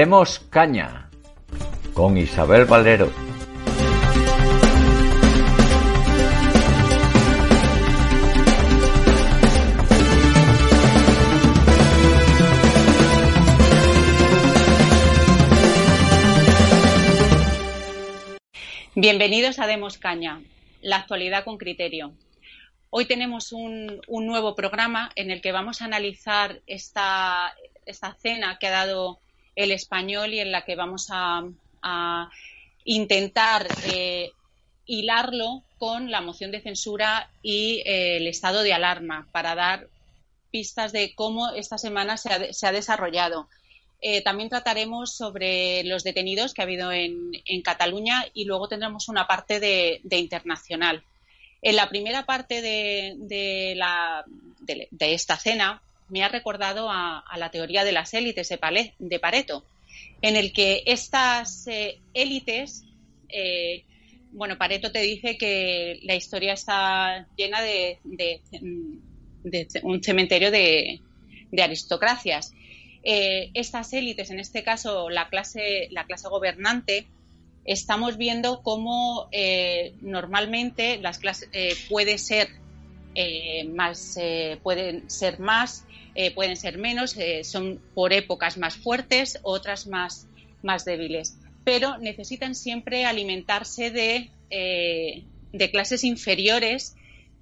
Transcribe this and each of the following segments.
Demos Caña con Isabel Valero. Bienvenidos a Demos Caña, la actualidad con criterio. Hoy tenemos un, nuevo programa en el que vamos a analizar esta, esta, cena que ha dado el español y en la que vamos a, intentar eh, hilarlo con la moción de censura y eh, el estado de alarma para dar pistas de cómo esta semana se ha desarrollado. Eh, también trataremos sobre los detenidos que ha habido en, Cataluña y luego tendremos una parte de, internacional. En la primera parte de, esta cena me ha recordado a, la teoría de las élites de, Pareto, en el que estas eh, élites, eh, bueno, Pareto te dice que la historia está llena de, un cementerio de aristocracias. Eh, estas élites, en este caso la clase, la clase gobernante, estamos viendo cómo normalmente las clases puede ser más, pueden ser más, pueden ser menos, son por épocas más fuertes, otras más, más débiles, pero necesitan siempre alimentarse de, de clases inferiores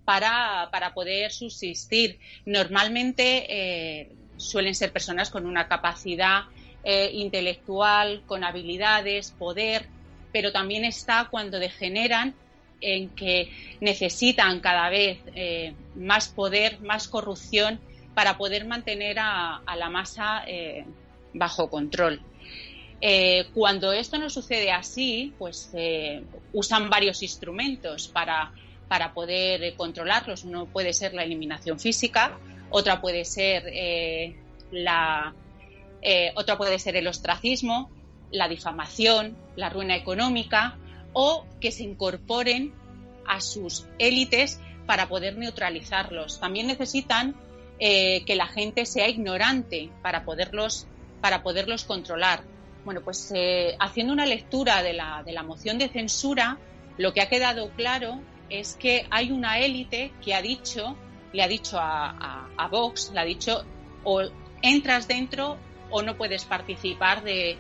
para, para, poder subsistir. Normalmente suelen ser personas con una capacidad eh, intelectual, con habilidades, poder, pero también está cuando degeneran en que necesitan cada vez eh, más poder, más corrupción para poder mantener a, la masa eh, bajo control. cuando esto no sucede así, pues usan varios instrumentos para, poder controlarlos. Uno puede ser la eliminación física, otra eh, eh, otra puede ser el ostracismo, la difamación, la ruina económica o que se incorporen a sus élites para poder neutralizarlos. También necesitan eh, que la gente sea ignorante para poderlos, para poderlos controlar. Bueno, pues haciendo una lectura de la, de la moción de censura, lo que ha quedado claro es que hay una élite que ha dicho le ha dicho a, Vox, le ha dicho o entras dentro o no puedes participar de,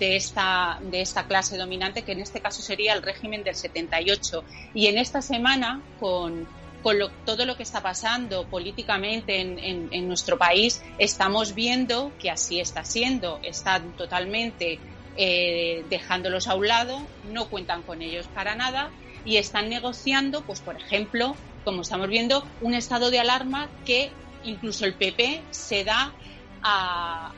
esta, de esta clase dominante, que en este caso sería el régimen del 78. Y en esta semana, con, todo lo que está pasando políticamente en, nuestro país, estamos viendo que así está siendo. Están totalmente eh, dejándolos a un lado, no cuentan con ellos para nada y están negociando, pues por ejemplo, como estamos viendo, un estado de alarma que incluso el PP se da a,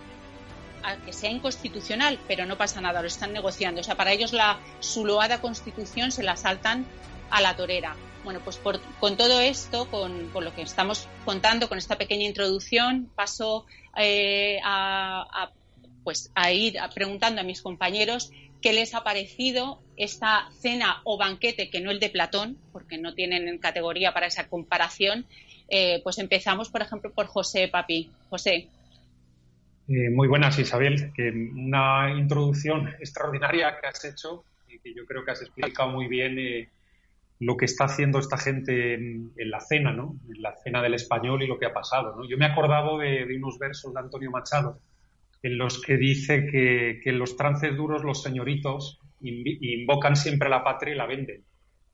que sea inconstitucional, pero no pasa nada, lo están negociando. O sea, para ellos la su loada constitución se la saltan a la torera. Bueno, pues con todo esto, con, lo que estamos contando, con esta pequeña introducción, paso eh, a, pues a ir preguntando a mis compañeros qué les ha parecido esta cena o banquete, que no el de Platón, porque no tienen categoría para esa comparación. Eh, pues empezamos, por ejemplo, por José Papi. José. Eh, muy buenas, Isabel. una introducción extraordinaria que has hecho y que yo creo que has explicado muy bien eh, lo que está haciendo esta gente en, la cena, ¿no? En la cena del español y lo que ha pasado. Yo me he acordado de unos versos de Antonio Machado en los que dice que, en los trances duros los señoritos invocan siempre a la patria y la venden.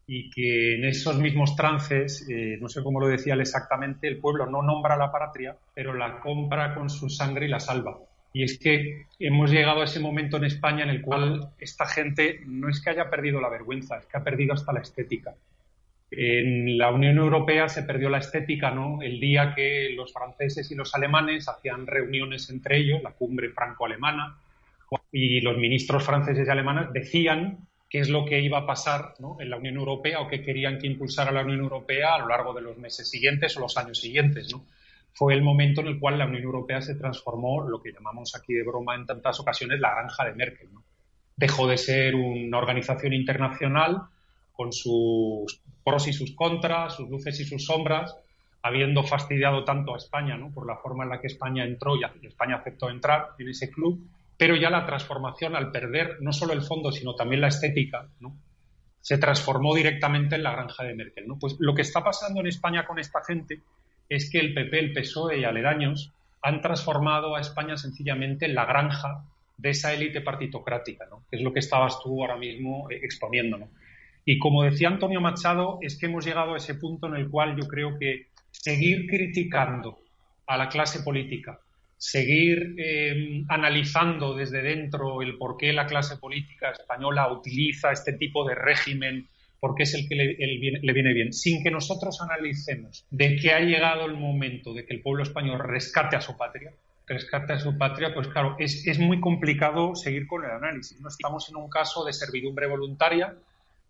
Y que en esos mismos trances, eh, no sé cómo lo decía exactamente, el pueblo no nombra a la patria, pero la compra con su sangre y la salva. Y es que hemos llegado a ese momento en España en el cual esta gente no es que haya perdido la vergüenza, es que ha perdido hasta la estética. En la Unión Europea se perdió la estética, ¿no? El día que los franceses y los alemanes hacían reuniones entre ellos, la cumbre franco-alemana, y los ministros franceses y alemanes decían qué es lo que iba a pasar en la Unión Europea o qué querían que impulsara la Unión Europea a lo largo de los meses siguientes o los años siguientes. ¿no? Fue el momento en el cual la Unión Europea se transformó, lo que llamamos aquí de broma en tantas ocasiones, la granja de Merkel. Dejó de ser una organización internacional con sus pros y sus contras, sus luces y sus sombras, habiendo fastidiado tanto a España ¿no? por la forma en la que España entró y España aceptó entrar en ese club, pero ya la transformación al perder no solo el fondo, sino también la estética, se transformó directamente en la granja de Merkel. Pues lo que está pasando en España con esta gente es que el PP, el PSOE y aledaños han transformado a España sencillamente en la granja de esa élite partitocrática, ¿no? que es lo que estabas tú ahora mismo eh, exponiendo. Y como decía Antonio Machado, es que hemos llegado a ese punto en el cual yo creo que seguir criticando a la clase política, seguir eh, analizando desde dentro el por qué la clase política española utiliza este tipo de régimen, porque es el que le, le, viene bien, sin que nosotros analicemos de que ha llegado el momento de que el pueblo español rescate a su patria, rescate a su patria, pues claro, es, es muy complicado seguir con el análisis. No estamos en un caso de servidumbre voluntaria,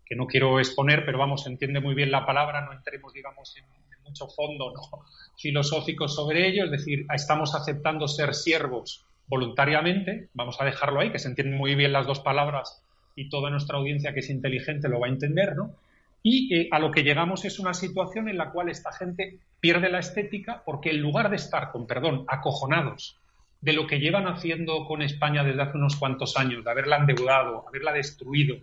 que no quiero exponer, pero vamos, entiende muy bien la palabra, no entremos, digamos, en, mucho fondo filosófico sobre ello, es decir, estamos aceptando ser siervos voluntariamente, vamos a dejarlo ahí, que se entienden muy bien las dos palabras y toda nuestra audiencia que es inteligente lo va a entender, ¿no? Y eh, a lo que llegamos es una situación en la cual esta gente pierde la estética porque en lugar de estar, con perdón, acojonados de lo que llevan haciendo con España desde hace unos cuantos años, de haberla endeudado, haberla destruido,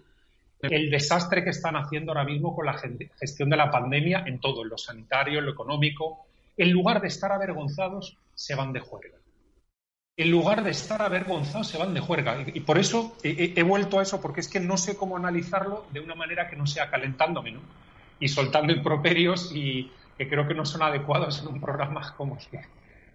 el desastre que están haciendo ahora mismo con la gestión de la pandemia en todo, en lo sanitario, en lo económico. En lugar de estar avergonzados, se van de juerga. En lugar de estar avergonzados, se van de juerga. Y, por eso he, vuelto a eso, porque es que no sé cómo analizarlo de una manera que no sea calentándome, ¿no? Y soltando improperios y que creo que no son adecuados en un programa como,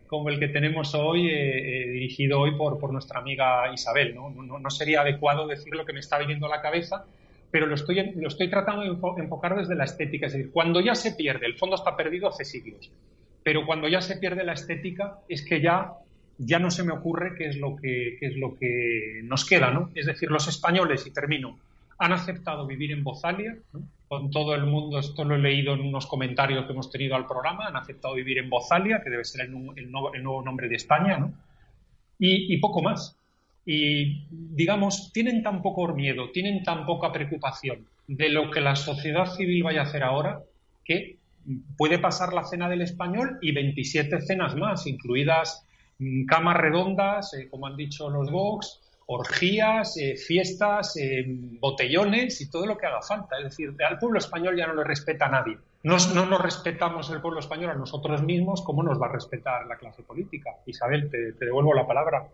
como el que tenemos hoy, eh, eh, dirigido hoy por, por, nuestra amiga Isabel. ¿no? No, no sería adecuado decir lo que me está viniendo a la cabeza pero lo estoy, lo estoy tratando de enfocar desde la estética. Es decir, cuando ya se pierde, el fondo está perdido hace siglos, pero cuando ya se pierde la estética es que ya, ya no se me ocurre qué es lo que, es lo que nos queda. ¿no? Es decir, los españoles, y termino, han aceptado vivir en Bozalia, con todo el mundo, esto lo he leído en unos comentarios que hemos tenido al programa, han aceptado vivir en Bozalia, que debe ser el, nuevo, nombre de España, ¿no? y poco más y, digamos, tienen tan poco miedo, tienen tan poca preocupación de lo que la sociedad civil vaya a hacer ahora, que puede pasar la cena del español y 27 cenas más, incluidas camas redondas, eh, como han dicho los Vox, orgías, eh, fiestas, eh, botellones y todo lo que haga falta. Es decir, al pueblo español ya no le respeta a nadie. no nos respetamos el pueblo español a nosotros mismos, ¿cómo nos va a respetar la clase política? Isabel, te devuelvo la palabra.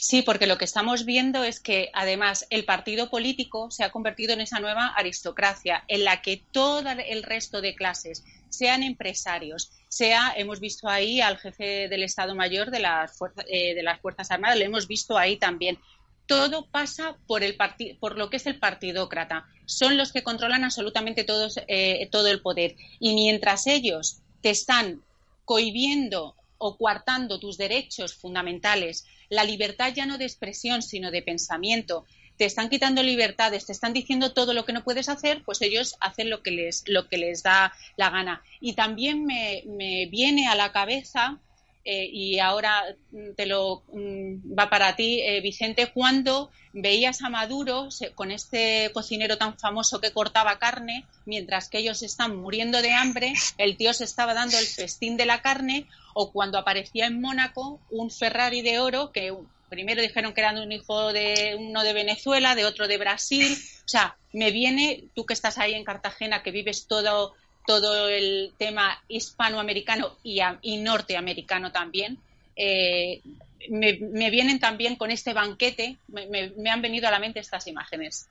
Sí, porque lo que estamos viendo es que además el partido político se ha convertido en esa nueva aristocracia en la que todo el resto de clases, sean empresarios, sea, hemos visto ahí al jefe del Estado Mayor de las, eh, de las Fuerzas Armadas, lo hemos visto ahí también. Todo pasa por, el por lo que es el partidócrata. Son los que controlan absolutamente todos, eh, todo el poder. Y mientras ellos te están cohibiendo o coartando tus derechos fundamentales, la libertad ya no de expresión, sino de pensamiento, te están quitando libertades, te están diciendo todo lo que no puedes hacer, pues ellos hacen lo que les, lo que les da la gana. Y también me, me viene a la cabeza eh, y ahora mm, te lo mm, va para ti, eh, Vicente, cuando veías a Maduro con este cocinero tan famoso que cortaba carne, mientras que ellos están muriendo de hambre, el tío se estaba dando el festín de la carne, o cuando aparecía en Mónaco un Ferrari de oro que primero dijeron que era un hijo de uno de Venezuela, de otro de Brasil. O sea, me viene, tú que estás ahí en Cartagena, que vives todo todo el tema hispanoamericano y, y norteamericano también. Eh, me, vienen también con este banquete, me, han venido a la mente estas imágenes.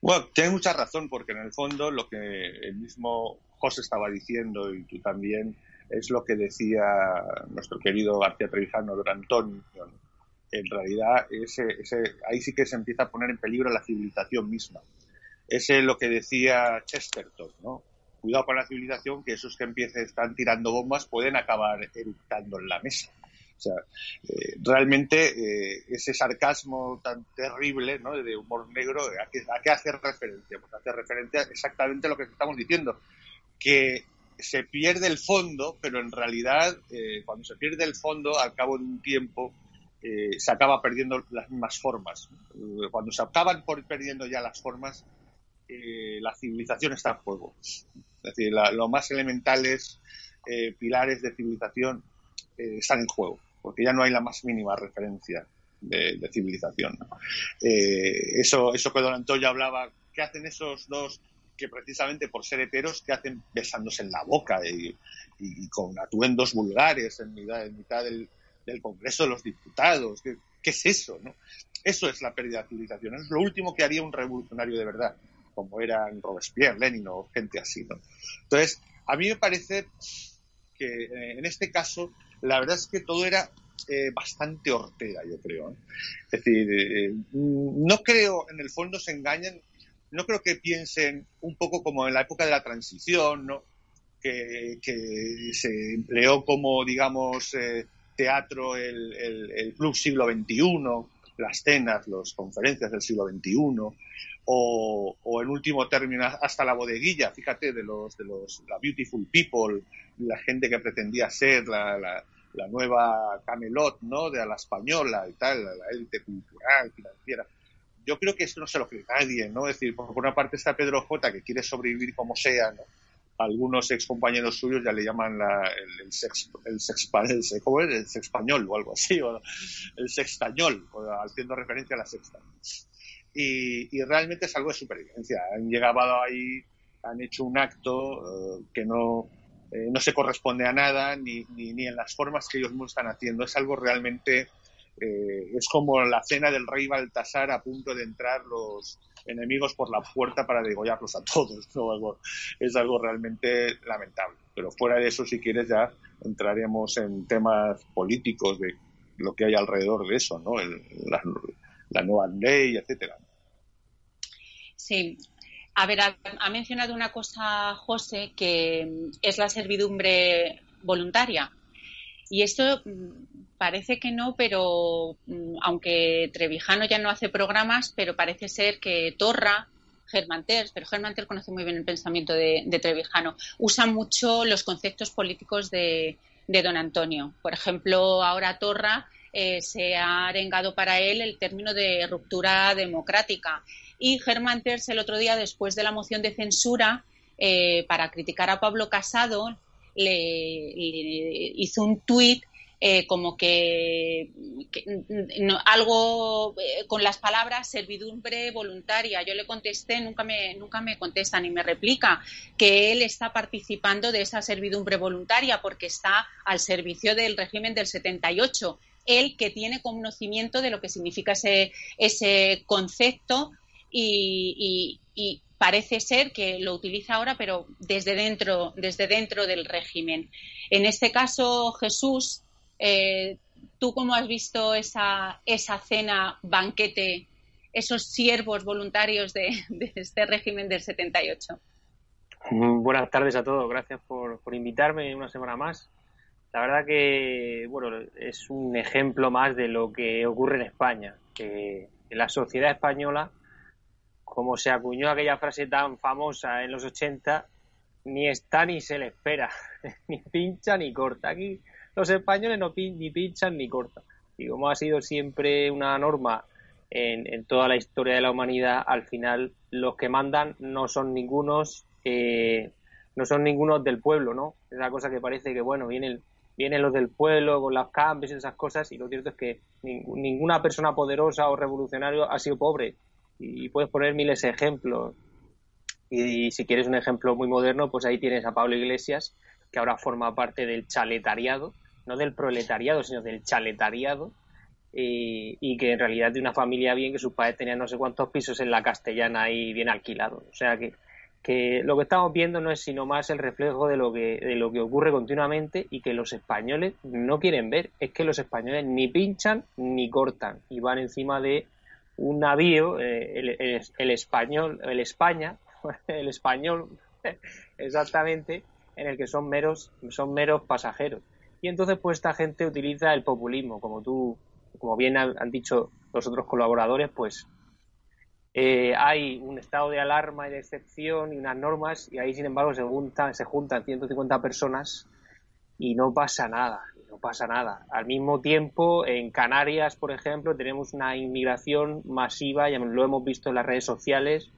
Bueno, tienes mucha razón, porque en el fondo lo que el mismo José estaba diciendo y tú también es lo que decía nuestro querido García Trevijano de Antonio. En realidad, ese, ese, ahí sí que se empieza a poner en peligro la civilización misma es lo que decía Chesterton, ¿no? Cuidado con la civilización, que esos que empiecen, están tirando bombas pueden acabar eructando en la mesa. O sea, eh, realmente eh, ese sarcasmo tan terrible ¿no? de humor negro, ¿a qué, ¿a hace referencia? Pues hace referencia exactamente a lo que estamos diciendo, que se pierde el fondo, pero en realidad eh, cuando se pierde el fondo, al cabo de un tiempo, se acaba perdiendo las mismas formas. Cuando se acaban por perdiendo ya las formas, la civilización está en juego. Es decir, los más elementales eh, pilares de civilización eh, están en juego. porque ya no hay la más mínima referencia de, civilización. Eh, eso, eso que Don Antonio hablaba, ¿qué hacen esos dos que precisamente por ser heteros, que hacen besándose en la boca y, con atuendos vulgares en mitad, del, Congreso de los Diputados? ¿Qué, es eso? Eso es la pérdida de civilización. es lo último que haría un revolucionario de verdad, como eran Robespierre, Lenin o gente así. ¿no? Entonces, a mí me parece que eh, en este caso, la verdad es que todo era eh, bastante hortera, yo creo. ¿eh? Es decir, no creo, en el fondo se engañan, no creo que piensen un poco como en la época de la transición, ¿no? que, se empleó como, digamos, teatro el, el, Club Siglo XXI, las cenas, las conferencias del siglo XXI, o, en último término hasta la bodeguilla, fíjate, de los, de los, la Beautiful People, la gente que pretendía ser la, la, nueva Camelot, ¿no? De la española y tal, la élite cultural, financiera. Yo creo que esto no se lo cree nadie, ¿no? Es decir, por una parte está Pedro J, que quiere sobrevivir como sea, ¿no? Algunos ex compañeros suyos ya le llaman la, el, el, sex, el, sex, el, ¿cómo es? el español o algo así, o el sextañol, haciendo referencia a la sexta y, realmente es algo de supervivencia. Han llegado ahí, han hecho un acto eh, que no, eh, no se corresponde a nada, ni, ni, en las formas que ellos mismos están haciendo. Es algo realmente, eh, es como la cena del rey Baltasar a punto de entrar los enemigos por la puerta para degollarlos a todos. es algo realmente lamentable. Pero fuera de eso, si quieres, ya entraremos en temas políticos de lo que hay alrededor de eso, ¿no? El, la nueva ley, etcétera. Sí. A ver, ha, mencionado una cosa José, que es la servidumbre voluntaria. Y esto mm, parece que no, pero mm, aunque Trevijano ya no hace programas, pero parece ser que Torra, Germán Terz, pero Germán Terz conoce muy bien el pensamiento de, Trevijano, usa mucho los conceptos políticos de, de don Antonio. Por ejemplo, ahora Torra eh, se ha arengado para él el término de ruptura democrática. Y Germán Terz el otro día, después de la moción de censura, eh, para criticar a Pablo Casado, le, hizo un tuit eh, como que, algo con las palabras servidumbre voluntaria. Yo le contesté, nunca me, nunca me contesta ni me replica, que él está participando de esa servidumbre voluntaria porque está al servicio del régimen del 78 él que tiene conocimiento de lo que significa ese, ese concepto y, parece ser que lo utiliza ahora, pero desde dentro, desde dentro del régimen. En este caso, Jesús, eh, ¿tú cómo has visto esa, esa cena, banquete, esos siervos voluntarios de, este régimen del 78? Buenas tardes a todos, gracias por, por invitarme una semana más. La verdad que, bueno, es un ejemplo más de lo que ocurre en España, que la sociedad española, como se acuñó aquella frase tan famosa en los 80, ni está ni se le espera, ni pincha ni corta. Aquí los españoles no ni pinchan ni cortan. Y como ha sido siempre una norma en, toda la historia de la humanidad, al final los que mandan no son ningunos, eh, no son ningunos del pueblo, ¿no? Es la cosa que parece que, bueno, viene el vienen los del pueblo con las cambios y esas cosas y lo cierto es que ninguna persona poderosa o revolucionario ha sido pobre y puedes poner miles de ejemplos. Y, si quieres un ejemplo muy moderno pues ahí tienes a Pablo Iglesias que ahora forma parte del chaletariado no del proletariado sino del chaletariado y, y, que en realidad de una familia bien que sus padres tenían no sé cuántos pisos en la castellana y bien alquilados. O sea que que lo que estamos viendo no es sino más el reflejo de lo que de lo que ocurre continuamente y que los españoles no quieren ver. Es que los españoles ni pinchan ni cortan y van encima de un navío eh, el, español el España el español exactamente en el que son meros son meros pasajeros. Y entonces pues esta gente utiliza el populismo como tú como bien han dicho los otros colaboradores pues eh, hay un estado de alarma y de excepción y unas normas y ahí sin embargo se juntan, se juntan 150 personas y no pasa nada, no pasa nada. Al mismo tiempo, en Canarias, por ejemplo, tenemos una inmigración masiva, ya lo hemos visto en las redes sociales,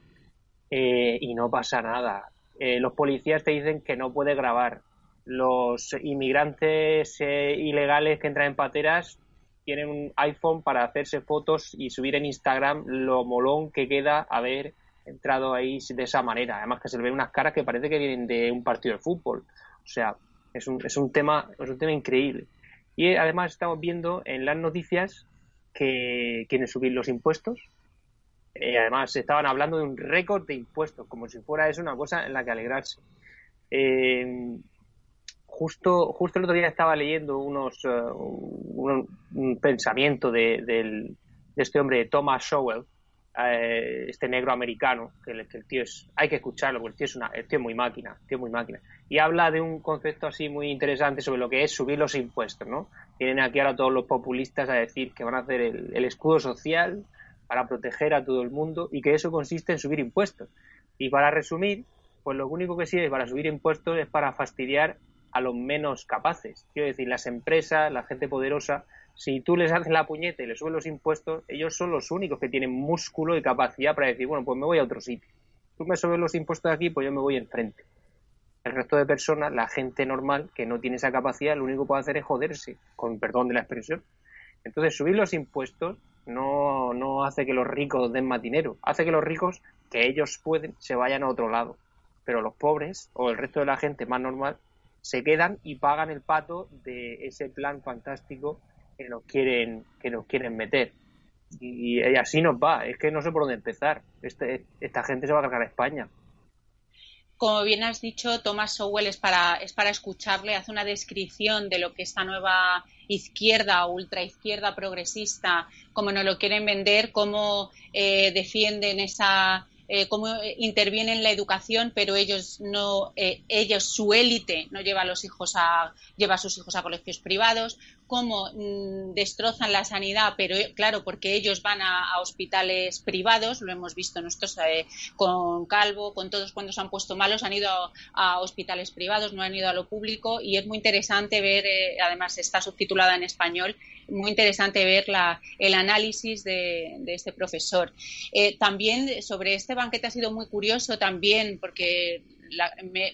eh, y no pasa nada. Eh, los policías te dicen que no puede grabar. los inmigrantes eh, ilegales que entran en pateras tienen un iPhone para hacerse fotos y subir en Instagram lo molón que queda haber entrado ahí de esa manera. Además que se le ven unas caras que parece que vienen de un partido de fútbol. O sea, es un, es un tema es un tema increíble. Y además estamos viendo en las noticias que quieren subir los impuestos. Eh, además estaban hablando de un récord de impuestos, como si fuera eso una cosa en la que alegrarse. Eh, justo, justo el otro día estaba leyendo unos, eh, un, pensamiento de, este hombre, Thomas Sowell, eh, este negro americano, que el, tío es, hay que escucharlo, porque el tío es, una, el tío muy máquina, tío muy máquina. Y habla de un concepto así muy interesante sobre lo que es subir los impuestos, ¿no? Tienen aquí ahora todos los populistas a decir que van a hacer el escudo social para proteger a todo el mundo y que eso consiste en subir impuestos. Y para resumir, pues lo único que sirve para subir impuestos es para fastidiar a los menos capaces. Quiero decir, las empresas, la gente poderosa, si tú les haces la puñeta y les subes los impuestos, ellos son los únicos que tienen músculo y capacidad para decir, bueno, pues me voy a otro sitio. Tú me subes los impuestos aquí, pues yo me voy enfrente. El resto de personas, la gente normal que no tiene esa capacidad, lo único que puede hacer es joderse, con perdón de la expresión. Entonces, subir los impuestos no, no hace que los ricos den más dinero, hace que los ricos, que ellos pueden, se vayan a otro lado. Pero los pobres o el resto de la gente más normal se quedan y pagan el pato de ese plan fantástico que nos quieren, que nos quieren meter. Y, así nos va, es que no sé por dónde empezar. Este, esta gente se va a cargar a España. Como bien has dicho, Thomas Sowell es para, es para escucharle, hace una descripción de lo que esta nueva izquierda ultraizquierda progresista, como nos lo quieren vender, cómo eh, defienden esa eh, cómo interviene en la educación, pero ellos no, eh, ellos, su élite, no lleva a los hijos a, lleva a sus hijos a colegios privados, cómo mm, destrozan la sanidad, pero eh, claro, porque ellos van a, hospitales privados, lo hemos visto nosotros con Calvo, con todos cuando se han puesto malos, han ido a, hospitales privados, no han ido a lo público y es muy interesante ver, además está subtitulada en español, muy interesante ver el análisis de, este profesor. Eh, también sobre este banquete ha sido muy curioso también porque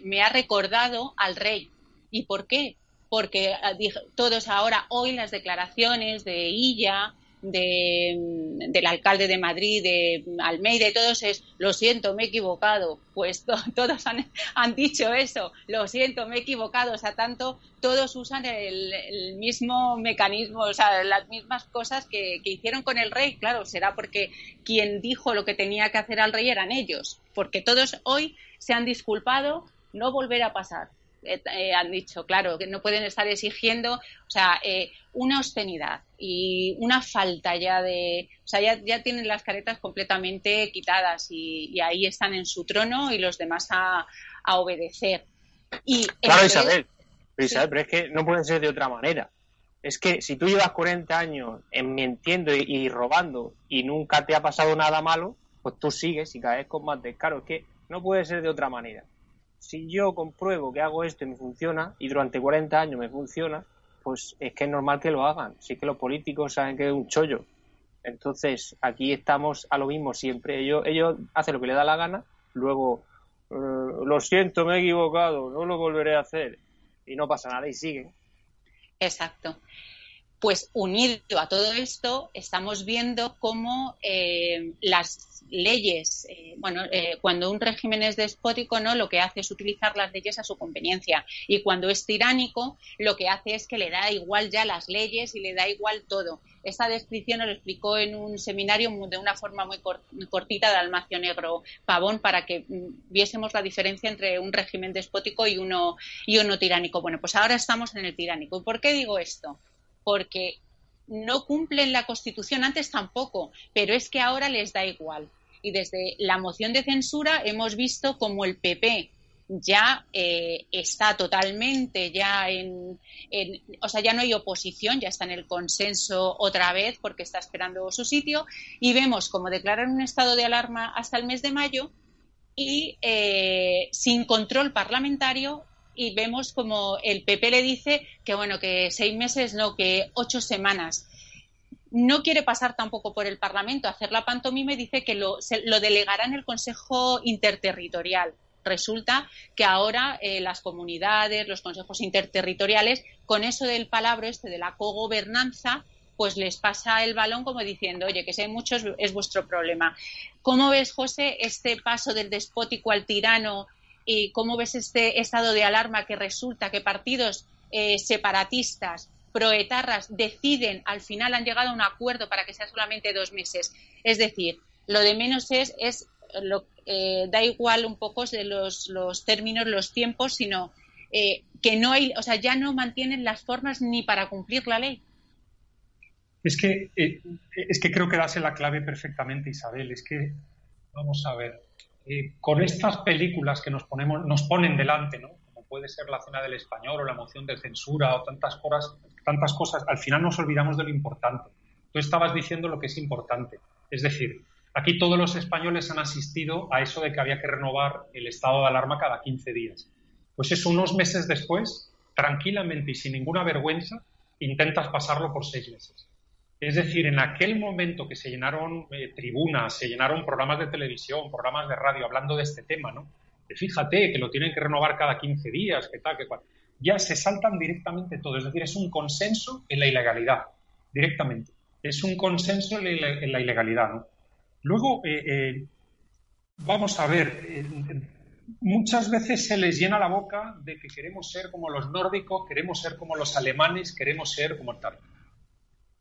me, ha recordado al rey. ¿Y por qué? Porque ah, todos ahora, hoy las declaraciones de Illa, del alcalde de Madrid, de Almeida y todos es, lo siento, me he equivocado. Pues todos han, dicho eso, lo siento, me he equivocado. O sea, tanto todos usan el, mismo mecanismo, o sea, las mismas cosas que, que, hicieron con el rey. Claro, será porque quien dijo lo que tenía que hacer al rey eran ellos, porque todos hoy se han disculpado, no volver a pasar. Eh, eh, han dicho, claro, que no pueden estar exigiendo, o sea, eh, una obscenidad y una falta ya de, o sea, ya, tienen las caretas completamente quitadas y, ahí están en su trono y los demás a, obedecer. Y claro, Isabel, pero, es que no puede ser de otra manera. Es que si tú llevas 40 años en mintiendo y, y robando y nunca te ha pasado nada malo, pues tú sigues y cada vez con más descaro. Es que no puede ser de otra manera si yo compruebo que hago esto y me funciona, y durante 40 años me funciona, pues es que es normal que lo hagan. Sí que los políticos saben que es un chollo. Entonces, aquí estamos a lo mismo siempre. Ellos, ellos hacen lo que les da la gana, luego, eh, lo siento, me he equivocado, no lo volveré a hacer. Y no pasa nada y siguen. Exacto. Pues unido a todo esto, estamos viendo cómo eh, las leyes, eh, bueno, eh, cuando un régimen es despótico, ¿no? Lo que hace es utilizar las leyes a su conveniencia. Y cuando es tiránico, lo que hace es que le da igual ya las leyes y le da igual todo. Esta descripción lo explicó en un seminario de una forma muy, cortita de Almacio Negro Pavón para que mm, viésemos la diferencia entre un régimen despótico y uno, y uno tiránico. Bueno, pues ahora estamos en el tiránico. ¿Y por qué digo esto? Porque no cumplen la Constitución, antes tampoco, pero es que ahora les da igual. Y desde la moción de censura hemos visto como el PP ya eh, está totalmente ya en, o sea, ya no hay oposición, ya está en el consenso otra vez porque está esperando su sitio y vemos como declaran un estado de alarma hasta el mes de mayo y eh, sin control parlamentario y vemos como el PP le dice que bueno, que seis meses, no, que ocho semanas. No quiere pasar tampoco por el Parlamento, hacer la pantomima dice que lo, lo delegará en el Consejo Interterritorial. resulta que ahora eh, las comunidades, los consejos interterritoriales, con eso del palabra este de la cogobernanza, pues les pasa el balón como diciendo, oye, que si hay muchos es vuestro problema. ¿Cómo ves, José, este paso del despótico al tirano y cómo ves este estado de alarma que resulta que partidos eh, separatistas, proetarras, deciden, al final han llegado a un acuerdo para que sea solamente dos meses? Es decir, lo de menos es, es lo, eh, da igual un poco de los, los términos, los tiempos, sino eh, que no hay, o sea, ya no mantienen las formas ni para cumplir la ley. Es que, eh, es que creo que das la clave perfectamente, Isabel. Es que, vamos a ver, con estas películas que nos, ponemos, nos ponen delante, ¿no? como puede ser la cena del español o la moción de censura o tantas cosas, tantas cosas, al final nos olvidamos de lo importante. Tú estabas diciendo lo que es importante. Es decir, Aquí todos los españoles han asistido a eso de que había que renovar el estado de alarma cada 15 días. Pues eso, unos meses después, tranquilamente y sin ninguna vergüenza, intentas pasarlo por seis meses. Es decir, en aquel momento que se llenaron eh, tribunas, se llenaron programas de televisión, programas de radio hablando de este tema, ¿no? fíjate que lo tienen que renovar cada 15 días, que tal, que cual. Ya se saltan directamente todo. Es decir, es un consenso en la ilegalidad, directamente. Es un consenso en la ilegalidad, ¿no? Luego, eh, eh, vamos a ver, muchas veces se les llena la boca de que queremos ser como los nórdicos, queremos ser como los alemanes, queremos ser como tal.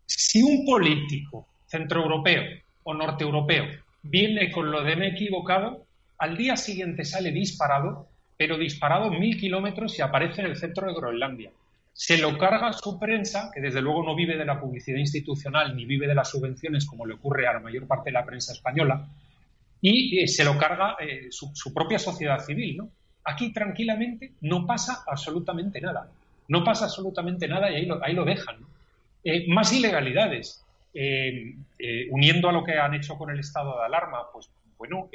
Si un político centroeuropeo o norteuropeo viene con lo de me equivocado, al día siguiente sale disparado, pero disparado mil kilómetros y aparece en el centro de Groenlandia se lo carga su prensa, que desde luego no vive de la publicidad institucional ni vive de las subvenciones como le ocurre a la mayor parte de la prensa española, y eh, se lo carga eh, su, propia sociedad civil. ¿no? Aquí tranquilamente no pasa absolutamente nada. No pasa absolutamente nada y ahí lo, ahí lo dejan. Eh, más ilegalidades. uniendo a lo que han hecho con el estado de alarma, pues bueno,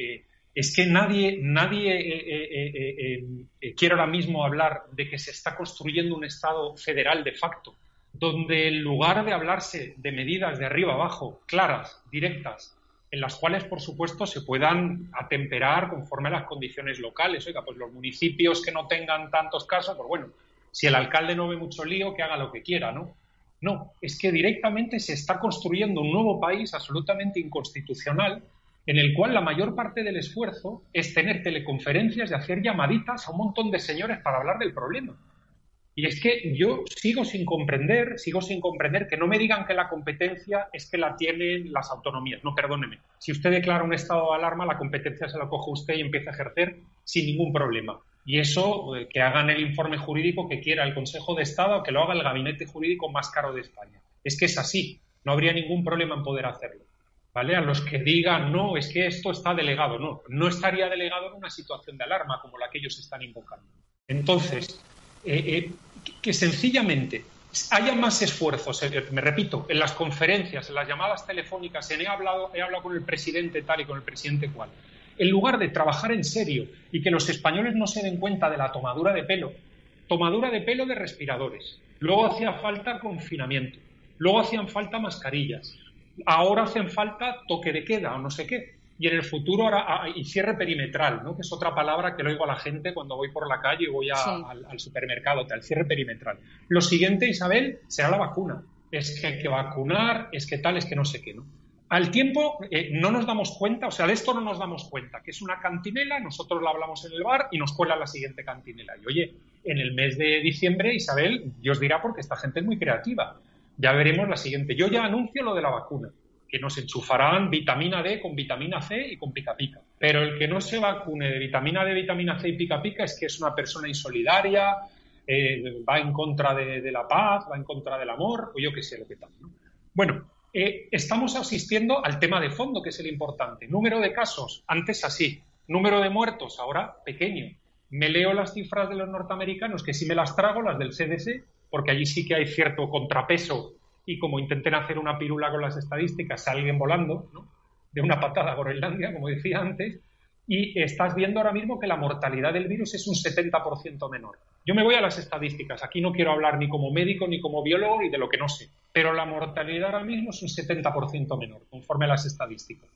es que nadie, nadie eh, eh, eh, quiere ahora mismo hablar de que se está construyendo un Estado federal de facto, donde en lugar de hablarse de medidas de arriba abajo, claras, directas, en las cuales, por supuesto, se puedan atemperar conforme a las condiciones locales. Oiga, pues los municipios que no tengan tantos casos, pues bueno, si el alcalde no ve mucho lío, que haga lo que quiera, ¿no? No, es que directamente se está construyendo un nuevo país absolutamente inconstitucional en el cual la mayor parte del esfuerzo es tener teleconferencias y hacer llamaditas a un montón de señores para hablar del problema. Y es que yo sigo sin comprender, sigo sin comprender que no me digan que la competencia es que la tienen las autonomías. No, perdóneme. Si usted declara un estado de alarma, la competencia se la coge usted y empieza a ejercer sin ningún problema. Y eso, eh, que hagan el informe jurídico que quiera el Consejo de Estado o que lo haga el gabinete jurídico más caro de España. Es que es así. No habría ningún problema en poder hacerlo. ¿vale? A los que digan, no, es que esto está delegado. No, no estaría delegado en una situación de alarma como la que ellos están invocando. Entonces, eh, eh, que sencillamente haya más esfuerzos, me repito, en las conferencias, en las llamadas telefónicas, en he hablado, he hablado con el presidente tal y con el presidente cual, en lugar de trabajar en serio y que los españoles no se den cuenta de la tomadura de pelo, tomadura de pelo de respiradores, luego hacía falta confinamiento, luego hacían falta mascarillas, ahora hacen falta toque de queda o no sé qué. Y en el futuro ahora, ah, y cierre perimetral, ¿no? que es otra palabra que le oigo a la gente cuando voy por la calle y voy al, supermercado, el cierre perimetral. Lo siguiente, Isabel, será la vacuna. Es que hay que vacunar, es que tal, es que no sé qué. ¿no? Al tiempo eh, no nos damos cuenta, o sea, de esto no nos damos cuenta, que es una cantinela, nosotros la hablamos en el bar y nos cuela la siguiente cantinela. Y oye, en el mes de diciembre, Isabel, Dios dirá porque esta gente es muy creativa ya veremos la siguiente. Yo ya anuncio lo de la vacuna, que nos enchufarán vitamina D con vitamina C y con pica pica. Pero el que no se vacune de vitamina D, vitamina C y pica pica es que es una persona insolidaria, eh, va en contra de, la paz, va en contra del amor, o yo qué sé lo que tal. Bueno, eh, estamos asistiendo al tema de fondo, que es el importante. Número de casos, antes así. Número de muertos, ahora pequeño. Me leo las cifras de los norteamericanos, que si me las trago, las del CDC, porque allí sí que hay cierto contrapeso y como intenten hacer una pirula con las estadísticas, salen volando de una patada a Groenlandia, como decía antes, y estás viendo ahora mismo que la mortalidad del virus es un 70% menor. Yo me voy a las estadísticas, aquí no quiero hablar ni como médico ni como biólogo ni de lo que no sé, pero la mortalidad ahora mismo es un 70% menor, conforme a las estadísticas.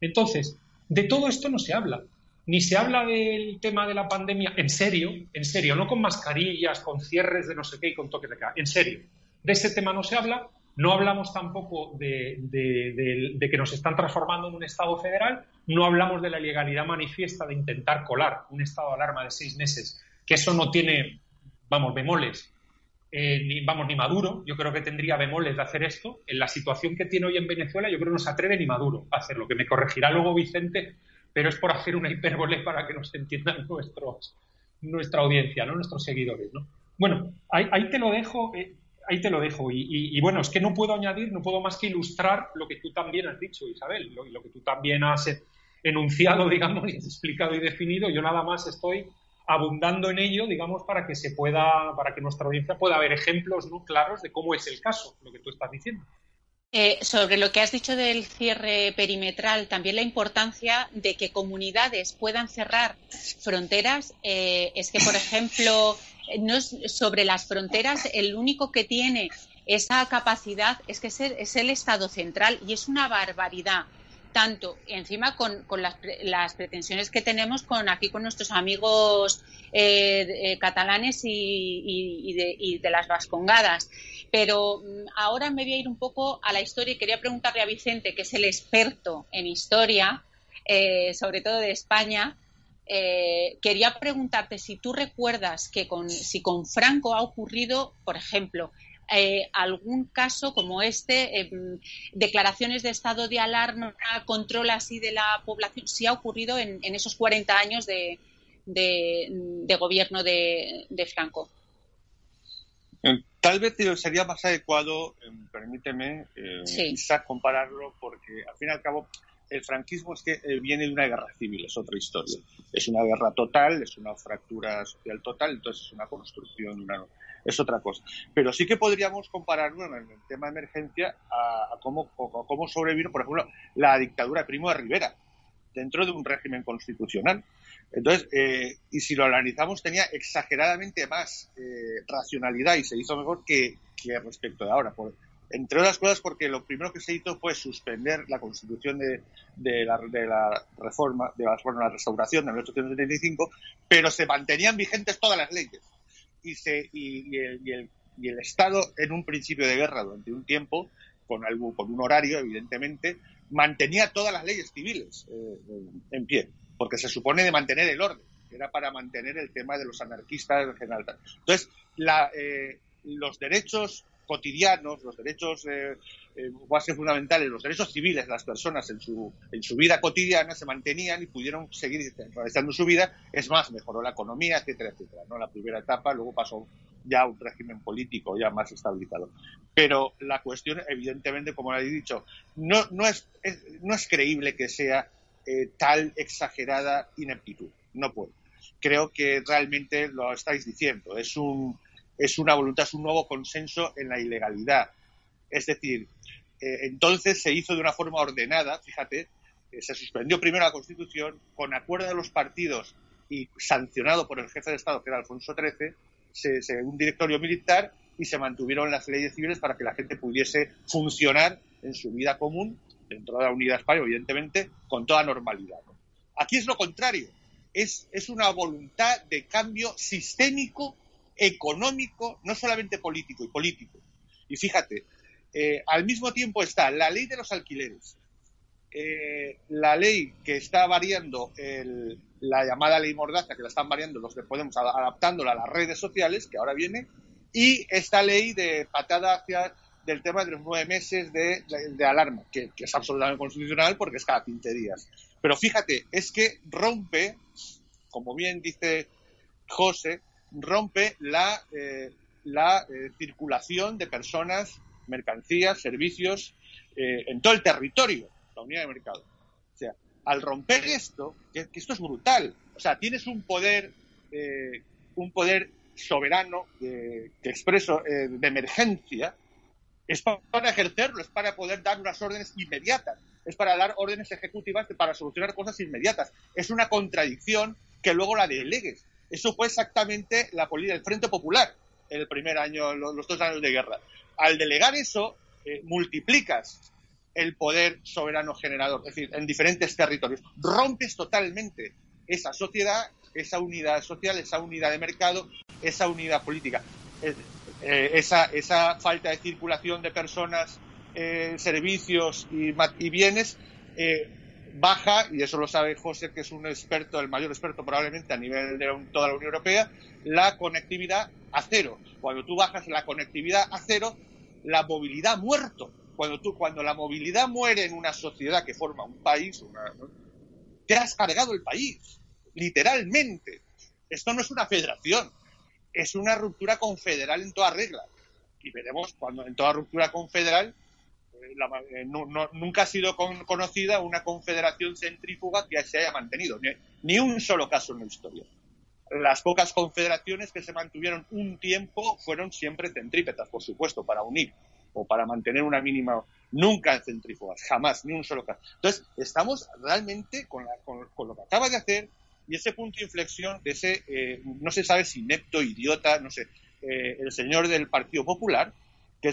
Entonces, de todo esto no se habla. ni se habla del tema de la pandemia en serio, en serio, no con mascarillas, con cierres de no sé qué y con toques de queda, en serio. De ese tema no se habla, no hablamos tampoco de, de, que nos están transformando en un Estado federal, no hablamos de la ilegalidad manifiesta de intentar colar un estado de alarma de seis meses, que eso no tiene, vamos, bemoles, eh, ni, vamos, ni Maduro, yo creo que tendría bemoles de hacer esto. En la situación que tiene hoy en Venezuela, yo creo que no se atreve ni Maduro a hacerlo, que me corregirá luego Vicente, pero es por hacer una hipérbole para que nos entiendan nuestros, nuestra audiencia, ¿no? nuestros seguidores. ¿no? Bueno, ahí, te lo dejo. Eh, ahí te lo dejo. Y, bueno, es que no puedo añadir, no puedo más que ilustrar lo que tú también has dicho, Isabel, lo, lo que tú también has enunciado, digamos, y explicado y definido. Yo nada más estoy abundando en ello, digamos, para que se pueda, para que nuestra audiencia pueda ver ejemplos ¿no? claros de cómo es el caso, lo que tú estás diciendo. Eh, sobre lo que has dicho del cierre perimetral, también la importancia de que comunidades puedan cerrar fronteras. Eh, es que, por ejemplo, no sobre las fronteras, el único que tiene esa capacidad es que es el Estado central y es una barbaridad tanto encima con, las, pretensiones que tenemos con aquí con nuestros amigos eh, eh, catalanes y, de, las vascongadas. Pero mm, ahora me voy a ir un poco a la historia y quería preguntarle a Vicente, que es el experto en historia, eh, sobre todo de España. quería preguntarte si tú recuerdas que con, si con Franco ha ocurrido, por ejemplo, eh, algún caso como este, eh, declaraciones de estado de alarma, control así de la población, si ha ocurrido en, esos 40 años de, gobierno de, Franco. Eh, tal vez sería más adecuado, permíteme, quizás compararlo, porque al fin y al cabo el franquismo es que viene de una guerra civil, es otra historia. Es una guerra total, es una fractura social total, entonces es una construcción de una es otra cosa. Pero sí que podríamos compararlo en el tema de emergencia a, cómo, cómo sobrevivir, por ejemplo, la dictadura de Primo de Rivera dentro de un régimen constitucional. Entonces, eh, y si lo analizamos, tenía exageradamente más eh, racionalidad y se hizo mejor que, respecto de ahora. entre otras cosas, porque lo primero que se hizo fue suspender la constitución de, de, la, de la, reforma, de la, la restauración de 1875, pero se mantenían vigentes todas las leyes y, se, y, el, y, el, Estado, en un principio de guerra durante un tiempo, con, algo, con un horario, evidentemente, mantenía todas las leyes civiles eh, en pie, porque se supone de mantener el orden, era para mantener el tema de los anarquistas en general. Entonces, la, eh, los derechos cotidianos, los derechos eh, eh, fundamentales, los derechos civiles de las personas en su, en su vida cotidiana se mantenían y pudieron seguir realizando su vida. Es más, mejoró la economía, etcétera, etcétera. ¿no? La primera etapa, luego pasó ya un régimen político ya más estabilizado. Pero la cuestión, evidentemente, como he dicho, no, no, es, no es creíble que sea eh, tal exagerada ineptitud. No puede. Creo que realmente lo estáis diciendo. Es un, es una voluntad, es un nuevo consenso en la ilegalidad. Es decir, eh, entonces se hizo de una forma ordenada, fíjate, eh, se suspendió primero la Constitución con acuerdo de los partidos y sancionado por el jefe de Estado, que era Alfonso XIII, se, un directorio militar y se mantuvieron las leyes civiles para que la gente pudiese funcionar en su vida común, dentro de la unidad España, evidentemente, con toda normalidad. Aquí es lo contrario, es, es una voluntad de cambio sistémico económico, no solamente político y político. Y fíjate, eh, al mismo tiempo está la ley de los alquileres, eh, la ley que está variando la llamada ley Mordaza, que la están variando los que Podemos, adaptándola a las redes sociales, que ahora viene, y esta ley de patada hacia del tema de los nueve meses de, alarma, que, que, es absolutamente constitucional porque es cada 15 días. Pero fíjate, es que rompe, como bien dice José, rompe la, eh, la eh, circulación de personas, mercancías, servicios eh, en todo el territorio, la unidad de mercado. O sea, al romper esto, que, esto es brutal, o sea, tienes un poder, un poder soberano que expreso de emergencia, es para ejercerlo, es para poder dar unas órdenes inmediatas, es para dar órdenes ejecutivas para solucionar cosas inmediatas. Es una contradicción que luego la delegues. Eso fue exactamente la política del Frente Popular en el primer año, los, dos años de guerra. Al delegar eso, eh, multiplicas el poder soberano generador, es decir, en diferentes territorios. Rompes totalmente esa sociedad, esa unidad social, esa unidad de mercado, esa unidad política. Eh, esa, falta de circulación de personas, eh, servicios y, bienes baja, y eso lo sabe José, que es un experto, el mayor experto probablemente a nivel de toda la Unión Europea, la conectividad a cero. Cuando tú bajas la conectividad a cero, la movilidad muerto. Cuando, tú, cuando la movilidad muere en una sociedad que forma un país, te has cargado el país, literalmente. Esto no es una federación, es una ruptura confederal en toda regla. Y veremos cuando en toda ruptura confederal eh, eh, nunca ha sido conocida una confederación centrífuga que se haya mantenido, ni, un solo caso en la historia. Las pocas confederaciones que se mantuvieron un tiempo fueron siempre centrípetas, por supuesto, para unir o para mantener una mínima, nunca centrífugas, jamás, ni un solo caso. Entonces, estamos realmente con, lo que acaba de hacer y ese punto de inflexión de ese, eh, no se sabe si inepto, idiota, no sé, el señor del Partido Popular, que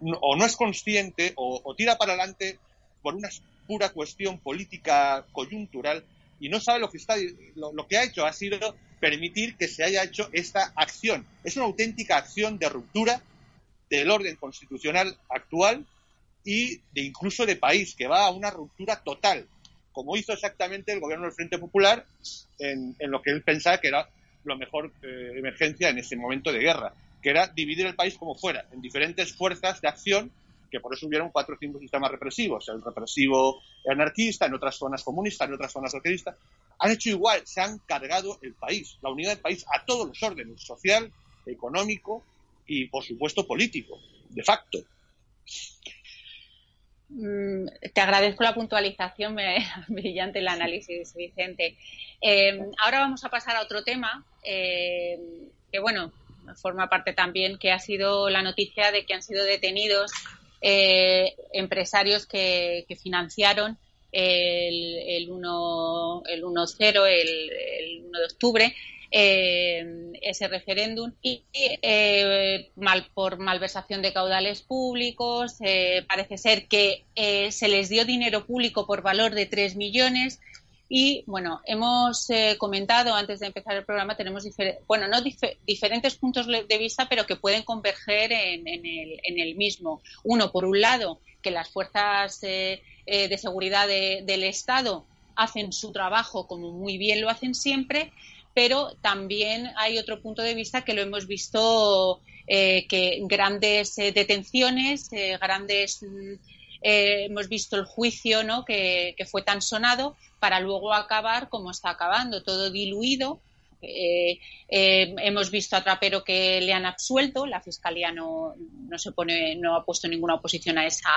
o no es consciente o, tira para adelante por una pura cuestión política coyuntural y no sabe lo que está lo, que ha hecho ha sido permitir que se haya hecho esta acción. Es una auténtica acción de ruptura del orden constitucional actual y de incluso de país, que va a una ruptura total, como hizo exactamente el gobierno del Frente Popular en, lo que él pensaba que era lo mejor eh, emergencia en ese momento de guerra que era dividir el país como fuera, en diferentes fuerzas de acción, que por eso hubieron cuatro o cinco sistemas represivos, el represivo anarquista, en otras zonas comunistas, en otras zonas socialistas, han hecho igual, se han cargado el país, la unidad del país a todos los órdenes, social, económico y, por supuesto, político, de facto. Mm, te agradezco la puntualización, brillante el análisis, Vicente. Eh, ahora vamos a pasar a otro tema, eh, que bueno, forma parte también que ha sido la noticia de que han sido detenidos eh, empresarios que, financiaron el, el 1-0, el, 1 de octubre, eh, ese referéndum y eh, mal, por malversación de caudales públicos. parece ser que se les dio dinero público por valor de 3 millones y bueno, hemos eh, comentado antes de empezar el programa, tenemos bueno, no diferentes puntos de vista, pero que pueden converger en, el, mismo. Uno, por un lado, que las fuerzas eh, eh, de seguridad del Estado hacen su trabajo como muy bien lo hacen siempre, pero también hay otro punto de vista que lo hemos visto que grandes detenciones, grandes mm, eh, hemos visto el juicio ¿no? que, fue tan sonado para luego acabar como está acabando, todo diluido. Eh, eh, hemos visto a Trapero que le han absuelto, la fiscalía no, no se pone, no ha puesto ninguna oposición a esa,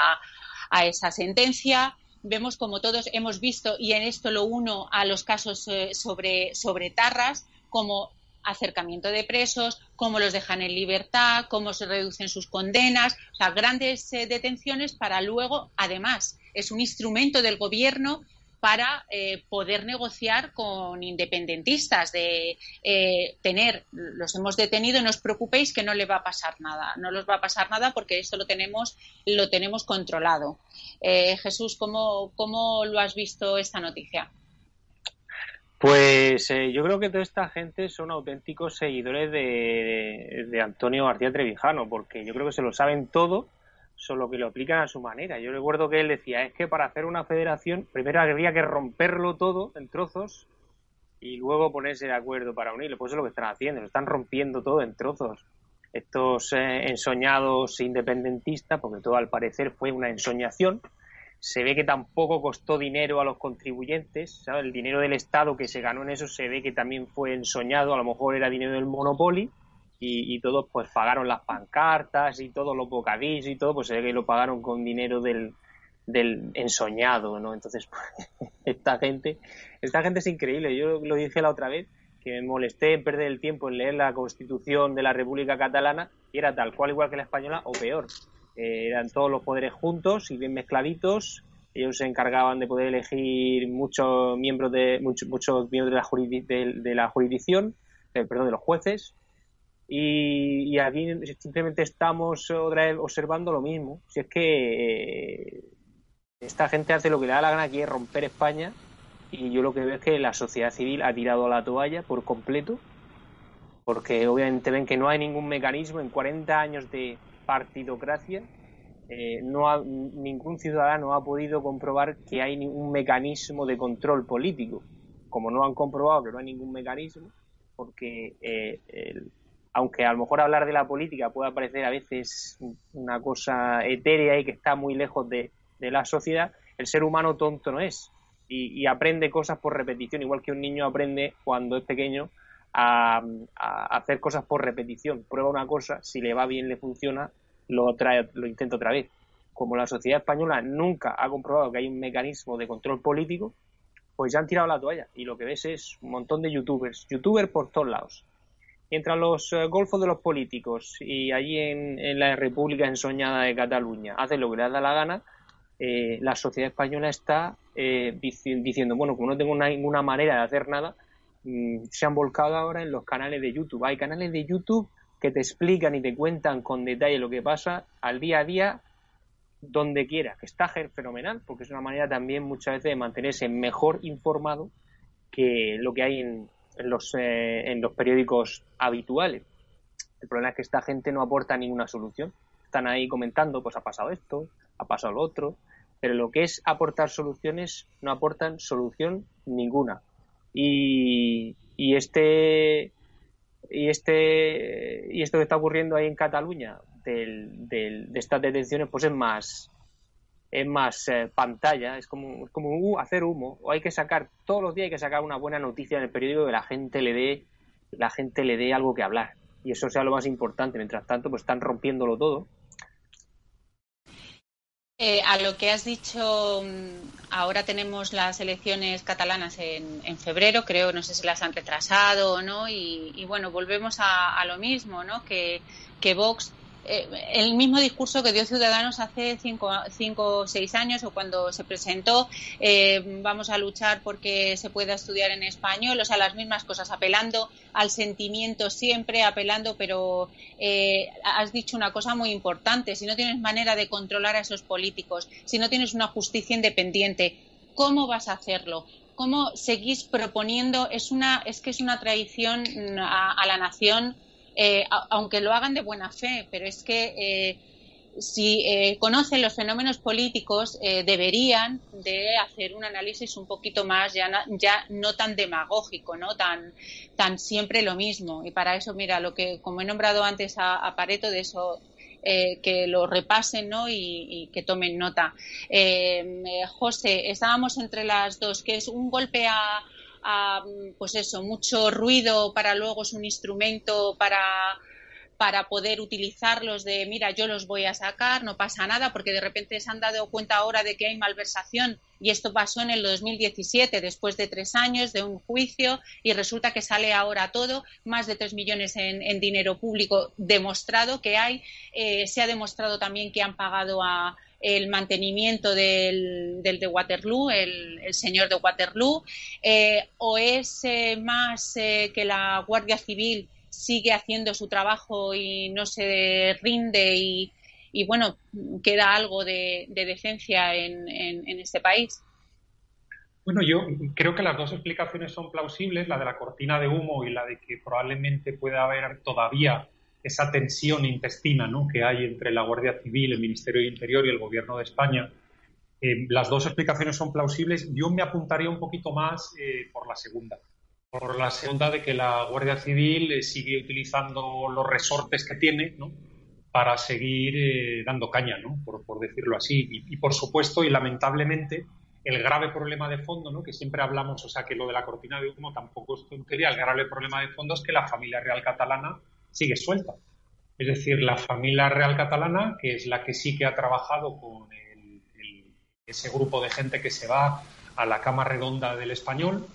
a esa sentencia vemos como todos hemos visto, y en esto lo uno a los casos sobre, sobre Tarras, como acercamiento de presos, cómo los dejan en libertad, cómo se reducen sus condenas, o sea, grandes eh, detenciones para luego, además, es un instrumento del gobierno para eh, poder negociar con independentistas, de eh, tener, los hemos detenido, no os preocupéis que no le va a pasar nada, no les va a pasar nada porque esto lo tenemos, lo tenemos controlado. Jesús, ¿cómo, ¿cómo lo has visto esta noticia? Pues eh, yo creo que toda esta gente son auténticos seguidores de, Antonio García Trevijano, porque yo creo que se lo saben todo, solo que lo aplican a su manera. Yo recuerdo que él decía, es que para hacer una federación primero habría que romperlo todo en trozos y luego ponerse de acuerdo para unirlo. Pues eso es lo que están haciendo, lo están rompiendo todo en trozos. Estos eh, ensoñados independentistas, porque todo al parecer fue una ensoñación, se ve que tampoco costó dinero a los contribuyentes, el dinero del Estado que se ganó en eso se ve que también fue ensoñado, a lo mejor era dinero del Monopoly y, todos pues pagaron las pancartas y todos los bocadillos y todo, pues se ve que lo pagaron con dinero del, del ensoñado, ¿no? Entonces, esta gente, esta gente es increíble, yo lo dije la otra vez, que me molesté en perder el tiempo en leer la Constitución de la República Catalana y era tal cual igual que la española o peor eran todos los poderes juntos y bien mezcladitos. Ellos se encargaban de poder elegir muchos miembros de muchos, miembros de la, jurisdicción, eh, perdón, de los jueces. Y, aquí simplemente estamos otra vez observando lo mismo. Si es que eh, esta gente hace lo que le da la gana es romper España y yo lo que veo es que la sociedad civil ha tirado a la toalla por completo, porque obviamente ven que no hay ningún mecanismo en 40 años de partidocracia, eh, no ningún ciudadano ha podido comprobar que hay ningún mecanismo de control político. Como no han comprobado que no hay ningún mecanismo, porque eh, aunque a lo mejor hablar de la política pueda parecer a veces una cosa etérea y que está muy lejos de, la sociedad, el ser humano tonto no es y, aprende cosas por repetición, igual que un niño aprende cuando es pequeño a, hacer cosas por repetición. Prueba una cosa, si le va bien, le funciona, lo, trae, lo intenta otra vez. Como la sociedad española nunca ha comprobado que hay un mecanismo de control político, pues ya han tirado la toalla y lo que ves es un montón de youtubers, youtubers por todos lados. Mientras los eh, golfos de los políticos y allí en, la República ensoñada de Cataluña hacen lo que les da la gana, eh, la sociedad española está eh, diciendo, bueno, como no tengo ninguna manera de hacer nada, se han volcado ahora en los canales de YouTube. Hay canales de YouTube que te explican y te cuentan con detalle lo que pasa al día a día donde quiera, que está fenomenal, porque es una manera también muchas veces de mantenerse mejor informado que lo que hay en, en los, eh, en los periódicos habituales. El problema es que esta gente no aporta ninguna solución. Están ahí comentando, pues ha pasado esto, ha pasado lo otro, pero lo que es aportar soluciones no aportan solución ninguna. Y, y este y este y esto que está ocurriendo ahí en Cataluña del, del, de estas detenciones pues es más es más eh, pantalla, es como, como hacer humo, o hay que sacar, todos los días hay que sacar una buena noticia en el periódico que la gente le dé, la gente le dé algo que hablar. Y eso sea lo más importante. Mientras tanto, pues están rompiéndolo todo. Eh, a lo que has dicho, mm, ahora tenemos las elecciones catalanas en, en, febrero, creo, no sé si las han retrasado o no, y, bueno, volvemos a, lo mismo, ¿no? Que Vox eh, el mismo discurso que dio Ciudadanos hace cinco, o seis años o cuando se presentó, eh, vamos a luchar porque se pueda estudiar en español, o sea, las mismas cosas, apelando al sentimiento siempre, apelando, pero eh, has dicho una cosa muy importante, si no tienes manera de controlar a esos políticos, si no tienes una justicia independiente, ¿cómo vas a hacerlo? ¿Cómo seguís proponiendo? Es, una, es que es una traición a la nación eh, aunque lo hagan de buena fe, pero es que eh, si eh, conocen los fenómenos políticos deberían de hacer un análisis un poquito más ya, ya no tan demagógico, no tan tan siempre lo mismo. Y para eso, mira, lo que como he nombrado antes a, Pareto de eso que lo repasen ¿no? y, que tomen nota. José, estábamos entre las dos, que es un golpe a, pues eso, mucho ruido para luego es un instrumento para para poder utilizarlos de, mira, yo los voy a sacar, no pasa nada, porque de repente se han dado cuenta ahora de que hay malversación y esto pasó en el 2017, después de tres años de un juicio y resulta que sale ahora todo, más de tres millones en, dinero público demostrado que hay. Eh, se ha demostrado también que han pagado a, el mantenimiento del, del de Waterloo, el, señor de Waterloo, eh, o es eh, más eh, que la Guardia Civil sigue haciendo su trabajo y no se rinde y, y bueno, queda algo de, decencia en, en este país. Bueno, yo creo que las dos explicaciones son plausibles, la de la cortina de humo y la de que probablemente pueda haber todavía esa tensión intestina ¿no? que hay entre la Guardia Civil, el Ministerio de Interior y el Gobierno de España. Eh, las dos explicaciones son plausibles. Yo me apuntaría un poquito más eh, por la segunda. Por la segunda de que la Guardia Civil eh, sigue utilizando los resortes que tiene ¿no? para seguir dando caña, ¿no? por, por decirlo así. Y, y, por supuesto, y lamentablemente, el grave problema de fondo, ¿no? que siempre hablamos, o sea, que lo de la cortina de humo tampoco es tontería, el grave problema de fondo es que la familia real catalana sigue suelta. Es decir, la familia real catalana, que es la que sí que ha trabajado con ese grupo de gente que se va a la cama redonda del español,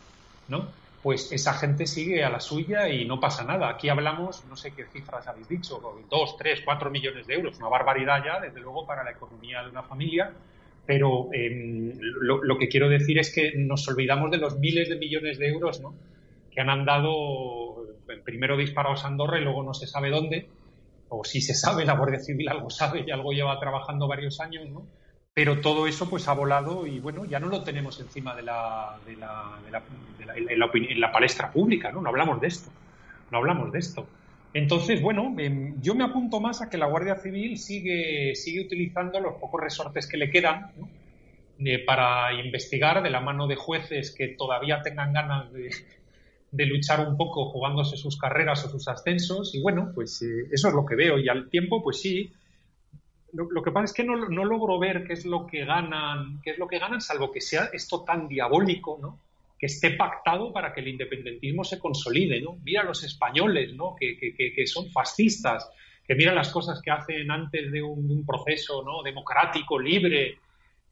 ¿no? Pues esa gente sigue a la suya y no pasa nada. Aquí hablamos, no sé qué cifras habéis dicho, dos, tres, cuatro millones de euros, una barbaridad ya, desde luego, para la economía de una familia. Pero em, lo, lo, que quiero decir es que nos olvidamos de los miles de millones de euros ¿no? que han andado primero disparados a Andorra y luego no se sabe dónde, o si se sabe, la Guardia Civil algo sabe y algo lleva trabajando varios años, ¿no? pero todo eso pues ha volado y bueno, ya no lo tenemos encima de la, de la, de la, la en la palestra pública, ¿no? No hablamos de esto, no hablamos de esto. Entonces, bueno, em, yo me apunto más a que la Guardia Civil sigue, sigue utilizando los pocos resortes que le quedan eh, para investigar de la mano de jueces que todavía tengan ganas de, de, luchar un poco jugándose sus carreras o sus ascensos. Y bueno, pues eh, eso es lo que veo. Y al tiempo, pues sí, lo, que pasa es que no, no, logro ver qué es lo que ganan, qué es lo que ganan, salvo que sea esto tan diabólico, ¿no? Que esté pactado para que el independentismo se consolide, ¿no? Mira los españoles, ¿no? Que, que, que son fascistas, que mira las cosas que hacen antes de un, proceso, ¿no? Democrático, libre.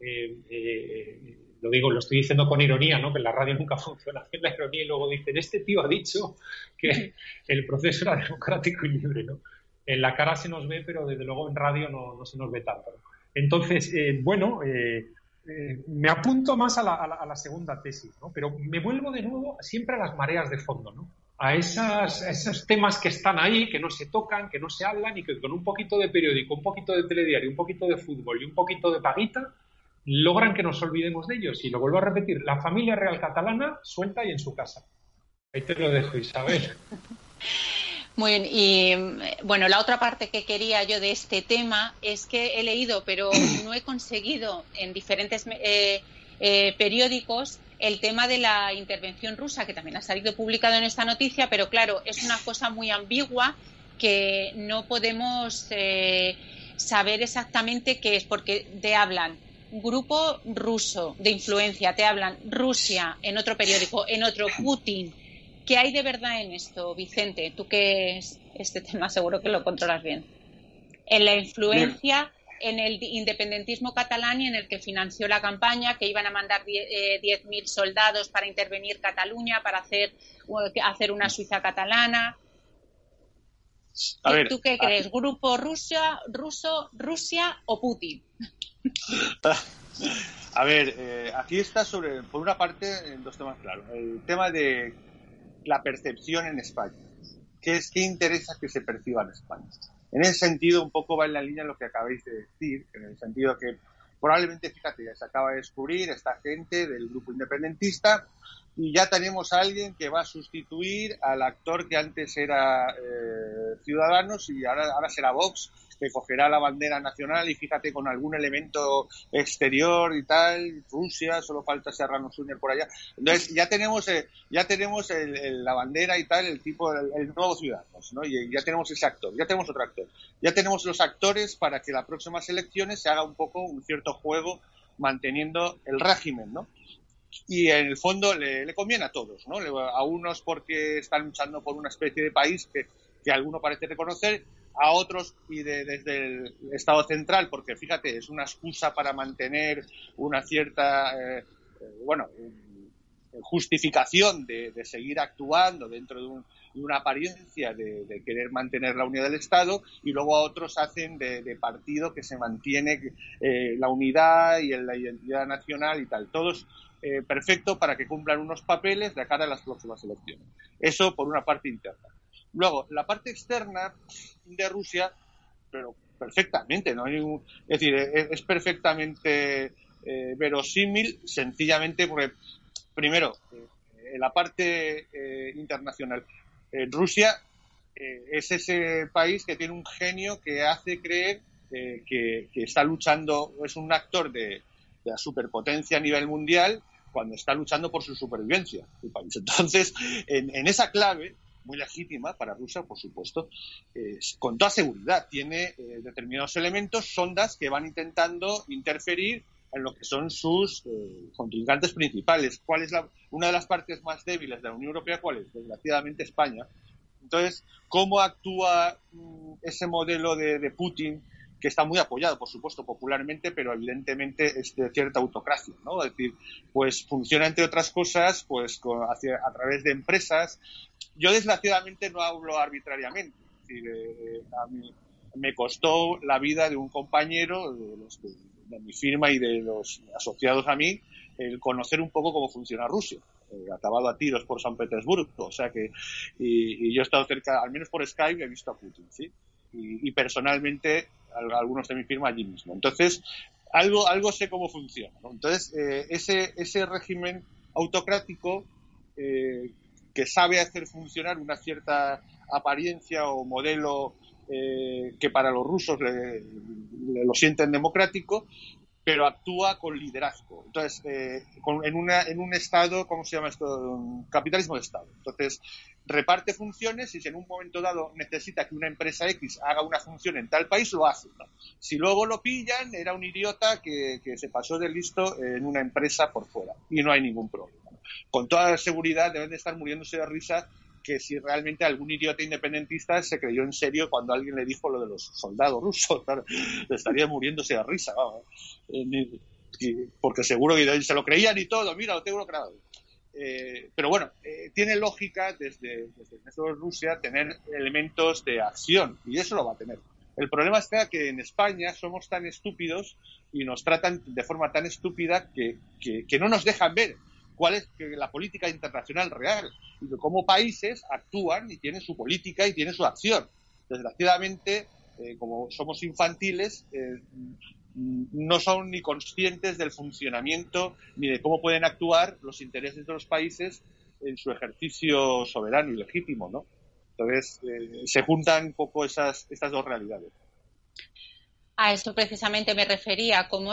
Eh, eh, lo digo, lo estoy diciendo con ironía, ¿no? Que la radio nunca funciona hacer la ironía y luego dicen, este tío ha dicho que el proceso era democrático y libre, ¿no? en la cara se nos ve, pero desde luego en radio no, se nos ve tanto. Entonces, eh, bueno, eh, eh, me apunto más a la, segunda tesis, ¿no? pero me vuelvo de nuevo siempre a las mareas de fondo, ¿no? a, esas, esos temas que están ahí, que no se tocan, que no se hablan y que con un poquito de periódico, un poquito de telediario, un poquito de fútbol y un poquito de paguita, logran que nos olvidemos de ellos. Y lo vuelvo a repetir, la familia real catalana suelta y en su casa. Ahí te lo dejo, Isabel. Muy bien, y bueno, la otra parte que quería yo de este tema es que he leído, pero no he conseguido en diferentes eh, eh, periódicos el tema de la intervención rusa, que también ha salido publicado en esta noticia, pero claro, es una cosa muy ambigua que no podemos eh, saber exactamente qué es, porque te hablan grupo ruso de influencia, te hablan Rusia en otro periódico, en otro Putin ¿Qué hay de verdad en esto, Vicente? Tú que este tema seguro que lo controlas bien. En la influencia en el independentismo catalán y en el que financió la campaña, que iban a mandar 10.000 eh, soldados para intervenir Cataluña, para hacer, hacer una Suiza catalana. ¿Tú qué crees? ¿Grupo Rusia, ruso, Rusia o Putin? A ver, eh, aquí está sobre, por una parte, dos temas claros. El tema de la percepción en España. ¿Qué, es, ¿Qué interesa que se perciba en España? En ese sentido, un poco va en la línea lo que acabáis de decir, en el sentido que probablemente, fíjate, ya se acaba de descubrir esta gente del grupo independentista y ya tenemos a alguien que va a sustituir al actor que antes era eh, Ciudadanos y ahora, ahora será Vox que cogerá la bandera nacional y fíjate con algún elemento exterior y tal, Rusia, solo falta Serrano Suñer por allá. Entonces ya tenemos eh, ya tenemos la bandera y tal, el tipo, el, nuevo Ciudadanos, ¿no? Y ya tenemos ese actor, ya tenemos otro actor. Ya tenemos los actores para que las próximas elecciones se haga un poco un cierto juego manteniendo el régimen, ¿no? y en el fondo le, conviene a todos, ¿no? A unos porque están luchando por una especie de país que, que alguno parece reconocer a otros y desde el Estado central, porque fíjate, es una excusa para mantener una cierta, eh, eh, bueno, justificación de, seguir actuando dentro de, una apariencia de, querer mantener la unidad del Estado y luego a otros hacen de, partido que se mantiene eh, la unidad y la identidad nacional y tal. Todos perfecto para que cumplan unos papeles de cara a las próximas elecciones. Eso por una parte interna. Luego, la parte externa de Rusia, pero perfectamente, ¿no? es decir, es, perfectamente eh, verosímil, sencillamente porque, primero, eh, en la parte eh, internacional, Rusia es ese país que tiene un genio que hace creer que, está luchando, es un actor de, la superpotencia a nivel mundial cuando está luchando por su supervivencia país. Entonces, en esa clave, muy legítima para Rusia, por supuesto, con toda seguridad. Tiene eh, determinados elementos, sondas que van intentando interferir en lo que son sus eh, contrincantes principales. ¿Cuál es la, una de las partes más débiles de la Unión Europea? ¿Cuál es? Desgraciadamente España. Entonces, ¿cómo actúa mm, ese modelo de Putin que está muy apoyado, por supuesto, popularmente, pero evidentemente es de cierta autocracia, ¿no? Es decir, pues funciona, entre otras cosas, pues a través de empresas. Yo, desgraciadamente, no hablo arbitrariamente. Eh, a mí me costó la vida de un compañero de, mi firma y de los asociados a mí el conocer un poco cómo funciona Rusia. Eh, acabado a tiros por San Petersburgo, o sea que, y, yo he estado cerca, al menos por Skype, he visto a Putin, ¿sí? y, personalmente algunos de mi firma allí mismo. Entonces, algo, algo sé cómo funciona. Entonces, eh, ese, ese régimen autocrático eh, que sabe hacer funcionar una cierta apariencia o modelo eh, que para los rusos lo sienten democrático, pero actúa con liderazgo. Entonces, eh, en, una, en un Estado, ¿cómo se llama esto? capitalismo de Estado. Entonces, reparte funciones y si en un momento dado necesita que una empresa X haga una función en tal país, lo hace. Si luego lo pillan, era un idiota que, que, se pasó de listo en una empresa por fuera y no hay ningún problema. Con toda seguridad deben de estar muriéndose de risa que si realmente algún idiota independentista se creyó en serio cuando alguien le dijo lo de los soldados rusos, estaría muriéndose de risa, eh, porque seguro que se lo creían y todo, mira, lo tengo grabado. Eh, pero bueno, eh, tiene lógica desde, desde Rusia tener elementos de acción y eso lo va a tener. El problema está que en España somos tan estúpidos y nos tratan de forma tan estúpida que, que no nos dejan ver cuál es la política internacional real y de cómo países actúan y tienen su política y tienen su acción. Desgraciadamente, eh, como somos infantiles, eh, no son ni conscientes del funcionamiento ni de cómo pueden actuar los intereses de los países en su ejercicio soberano y legítimo, ¿no? Entonces, eh, se juntan un poco esas, estas dos realidades. A eso precisamente me refería, cómo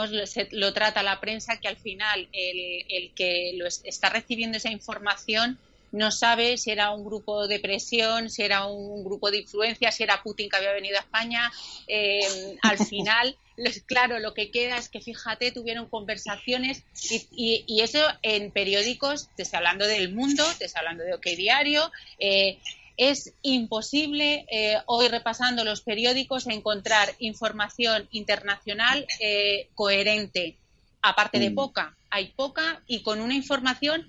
lo trata la prensa, que al final el, que lo está recibiendo esa información no sabe si era un grupo de presión, si era un grupo de influencia, si era Putin que había venido a España. Eh, al final, claro, lo que queda es que, fíjate, tuvieron conversaciones y, eso en periódicos, te está hablando del mundo, te está hablando de OK Diario, eh, es imposible eh, hoy repasando los periódicos encontrar información internacional eh, coherente, aparte de mm. poca. Hay poca y con una información,